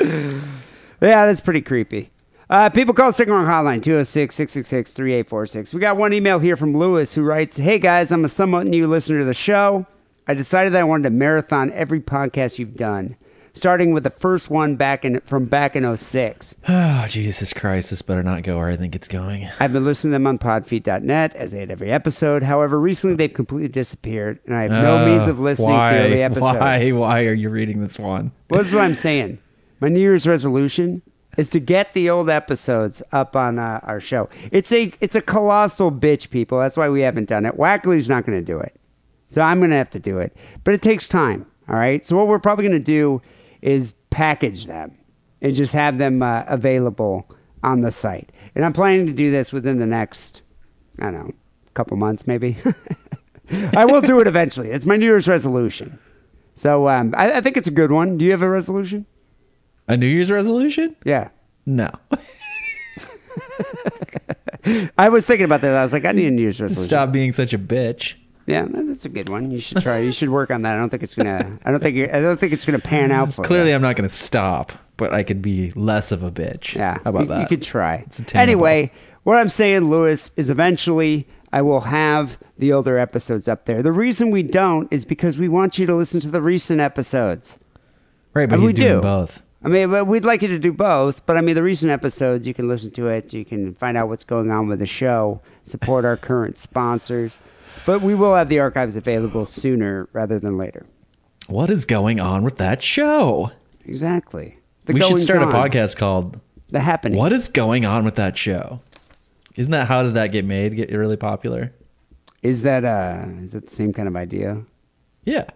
Yeah, that's pretty creepy. Uh, people call Sick Wrong Hotline 206 666 3846. We got one email here from Lewis who writes Hey guys, I'm a somewhat new listener to the show. I decided that I wanted to marathon every podcast you've done, starting with the first one back in from back in 06. Oh, Jesus Christ. This better not go where I think it's going. I've been listening to them on podfeet.net as they had every episode. However, recently they've completely disappeared, and I have no Uh, means of listening why, to the early episodes. Why? Why are you reading this one? Well, this is what I'm saying. My New Year's resolution is to get the old episodes up on uh, our show. It's a it's a colossal bitch, people. That's why we haven't done it. Wackerly's not going to do it, so I'm going to have to do it. But it takes time. All right. So what we're probably going to do is package them and just have them uh, available on the site. And I'm planning to do this within the next, I don't know, couple months maybe. I will do it eventually. It's my New Year's resolution. So um, I, I think it's a good one. Do you have a resolution? A New Year's resolution? Yeah. No. I was thinking about that. I was like, I need a New Year's resolution. Stop being such a bitch. Yeah, that's a good one. You should try. You should work on that. I don't think it's gonna. I don't think. I don't think it's gonna pan out for Clearly, you. I'm not going to stop, but I could be less of a bitch. Yeah. How about you, that? You could try. attainable. Anyway, what I'm saying, Lewis, is eventually I will have the older episodes up there. The reason we don't is because we want you to listen to the recent episodes. right, but And he's we doing do. both. I mean, we'd like you to do both, but I mean, the recent episodes, you can listen to it. You can find out what's going on with the show, support our current sponsors. But we will have the archives available sooner rather than later. What is going on with that show? Exactly. The we should start a podcast called The happening. What is going on with that show? Isn't that how did that get made? Get really popular? is that? Uh, is that the same kind of idea? Yeah.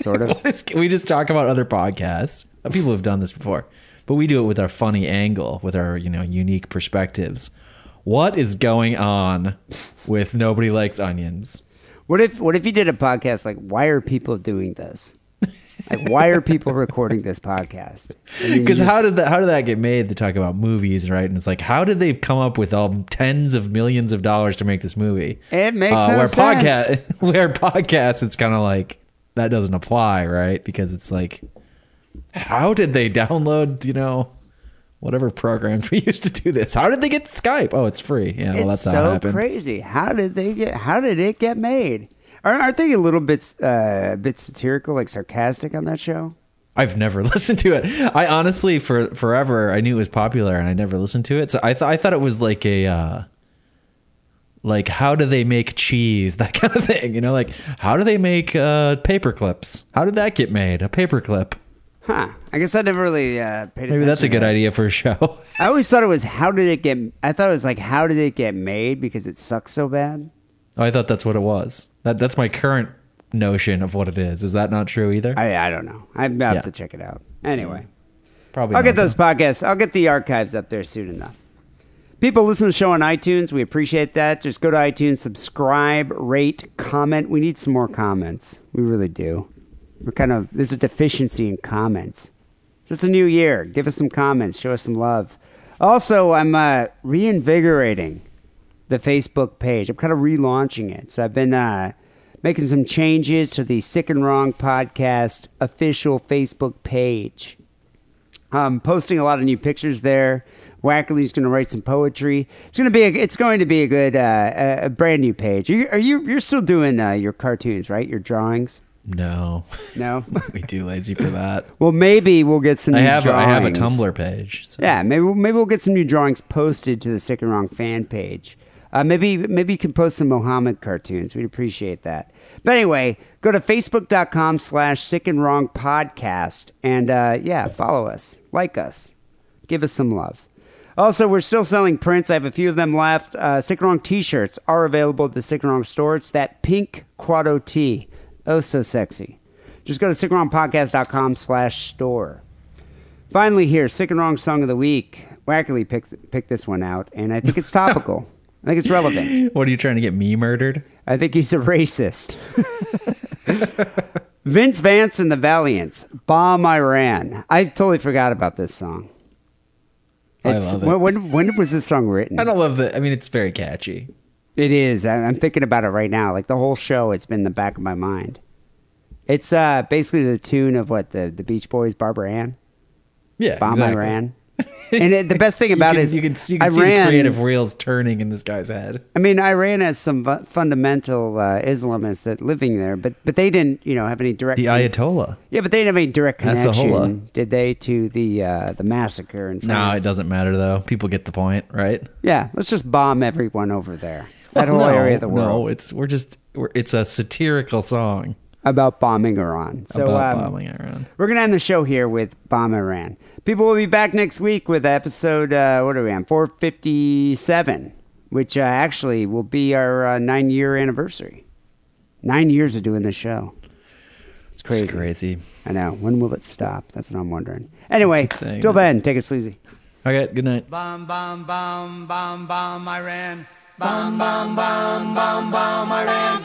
Sort of. Is- we just talk about other podcasts. People have done this before, but we do it with our funny angle, with our you know unique perspectives. What is going on with nobody likes onions? What if what if you did a podcast like why are people doing this? Like why are people recording this podcast? Because how did that how did that get made to talk about movies, right? And it's like, how did they come up with all tens of millions of dollars to make this movie? It makes uh, no where sense. podcast where podcasts, it's kind of like that doesn't apply, right? Because it's like, how did they download? You know, whatever programs we used to do this. How did they get Skype? Oh, it's free. Yeah, well, it's that's how it so crazy. How did they get? How did it get made? Aren't, aren't they a little bit uh, bit satirical, like sarcastic on that show? I've never listened to it. I honestly, for forever, I knew it was popular, and I never listened to it. So I thought I thought it was like a, uh, like how do they make cheese, that kind of thing. You know, like how do they make uh, paper clips? How did that get made? A paper clip. Huh? I guess I never really uh, paid attention. Maybe that's a good idea for a show. I always thought it was how did it get? I thought it was like how did it get made because it sucks so bad. Oh, I thought that's what it was. That that's my current notion of what it is. Is that not true either? I I don't know. I have Yeah. to check it out. Anyway. Probably. I'll get not, those podcasts. I'll get the archives up there soon enough. People listen to the show on iTunes. We appreciate that. Just go to iTunes, subscribe, rate, comment. We need some more comments. We really do. We're kind of there's a deficiency in comments. Just a new year. Give us some comments. Show us some love. Also, I'm uh, reinvigorating the Facebook page. I'm kind of relaunching it. So I've been uh, making some changes to the Sick and Wrong podcast official Facebook page. I'm posting a lot of new pictures there. Wackerly's going to write some poetry. It's going to be a, it's going to be a good uh, a, a brand new page. Are you, are you you're still doing uh, your cartoons, right? Your drawings? No, No. we too lazy for that. well, maybe we'll get some. I new have I have a drawings. Tumblr page. so- Yeah, maybe we'll- maybe we'll get some new drawings posted to the Sick and Wrong fan page. Uh, maybe maybe you can post some Mohammed cartoons. We'd appreciate that. But anyway, go to facebook.com slash sick and wrong podcast and uh, yeah, follow us, like us, give us some love. Also, we're still selling prints. I have a few of them left. Uh, Sick and Wrong t-shirts are available at the Sick and Wrong store. It's that pink Quado tee. Oh, so sexy. Just go to sickandwrongpodcast.com slash store. Finally, here, sick and wrong song of the week. Wackerly picks picked this one out, and I think it's topical. I think it's relevant. What are you trying to get me murdered? I think he's a racist. Vince Vance and the Valiants, "Bomb Iran." I totally forgot about this song. I love it. When, when, when was this song written? I don't love the. I mean, it's very catchy. It is. I- I'm thinking about it right now. Like the whole show, it's been in the back of my mind. It's uh, basically the tune of what the the Beach Boys, Barbara Ann, Yeah, "Bomb exactly. Iran." And it, the best thing about can, it is you can, you can see the creative wheels turning in this guy's head. I mean, Iran has some fu- fundamental uh, Islamists that living there, but but they didn't, you know, have any direct. The Ayatollah. yeah, but they didn't have any direct connection, did they, to the uh, the massacre in France? No, it doesn't matter though. People get the point, right? Yeah, let's just bomb everyone over there. That whole no, area of the world. No, world it's we're just we're, it's a satirical song about bombing Iran. So about um, bombing Iran. We're gonna end the show here with Bomb Iran. People will be back next week with episode uh, what are we on? Four fifty seven, which uh, actually will be our uh, nine year anniversary. Nine years of doing this show. It's crazy. It's crazy. I know. When will it stop? That's what I'm wondering. Anyway, saying till then, take it sleazy. Okay, good night. Bomb, bomb, bomb, bomb, bomb, Iran. Bam, bam, bam, bam, bam, I ran.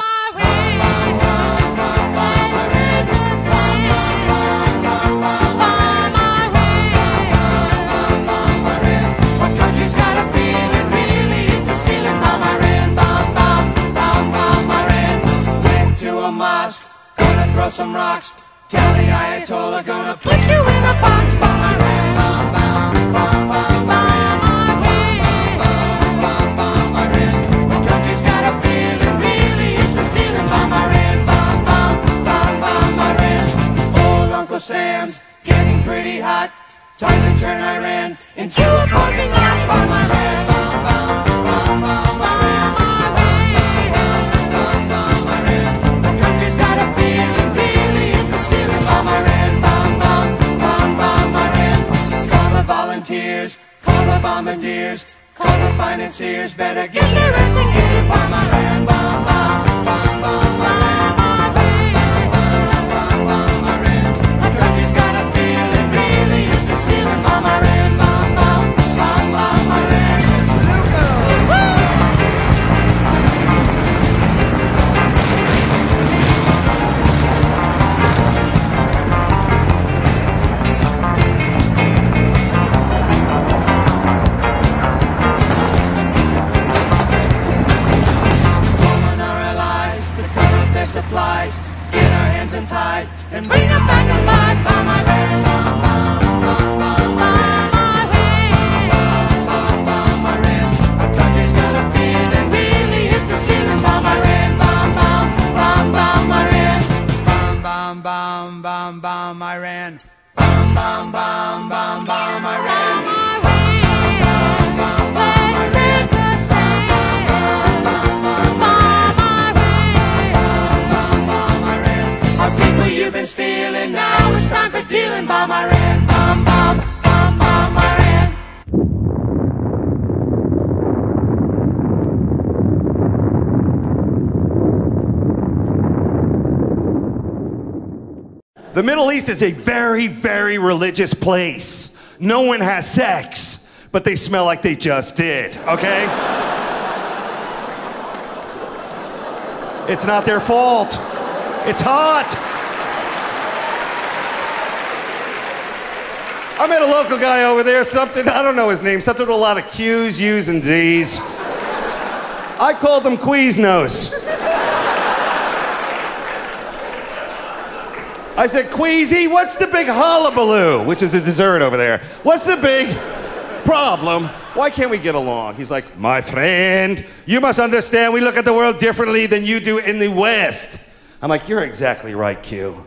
Mosque, gonna throw some rocks. Tell the Ayatollah, gonna put you in a box. Bam, I ran, bam, bam, bam, bam. Sam's getting pretty hot. Time to turn Iran into a parking lot. Bum, I ran, bum, bum, bum, bum, I ran, bum, bum, bum, I ran. The country's got a feeling, really hit the ceiling. Bum, I ran, bum, bum, bum, bum, Call the volunteers, call the bombardiers, call the financiers. Better get religious place. No one has sex, but they smell like they just did, okay? it's not their fault. It's hot. I met a local guy over there, something, I don't know his name, something with a lot of Q's, U's, and Z's. I called him Queasnose. I said, Queasy, what's the big hullabaloo? Which is a dessert over there. What's the big problem? Why can't we get along? He's like, My friend, you must understand we look at the world differently than you do in the West. I'm like, You're exactly right, Q.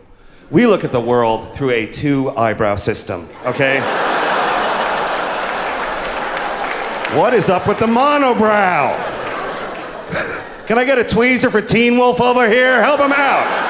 We look at the world through a two eyebrow system, okay? what is up with the monobrow? Can I get a tweezer for Teen Wolf over here? Help him out.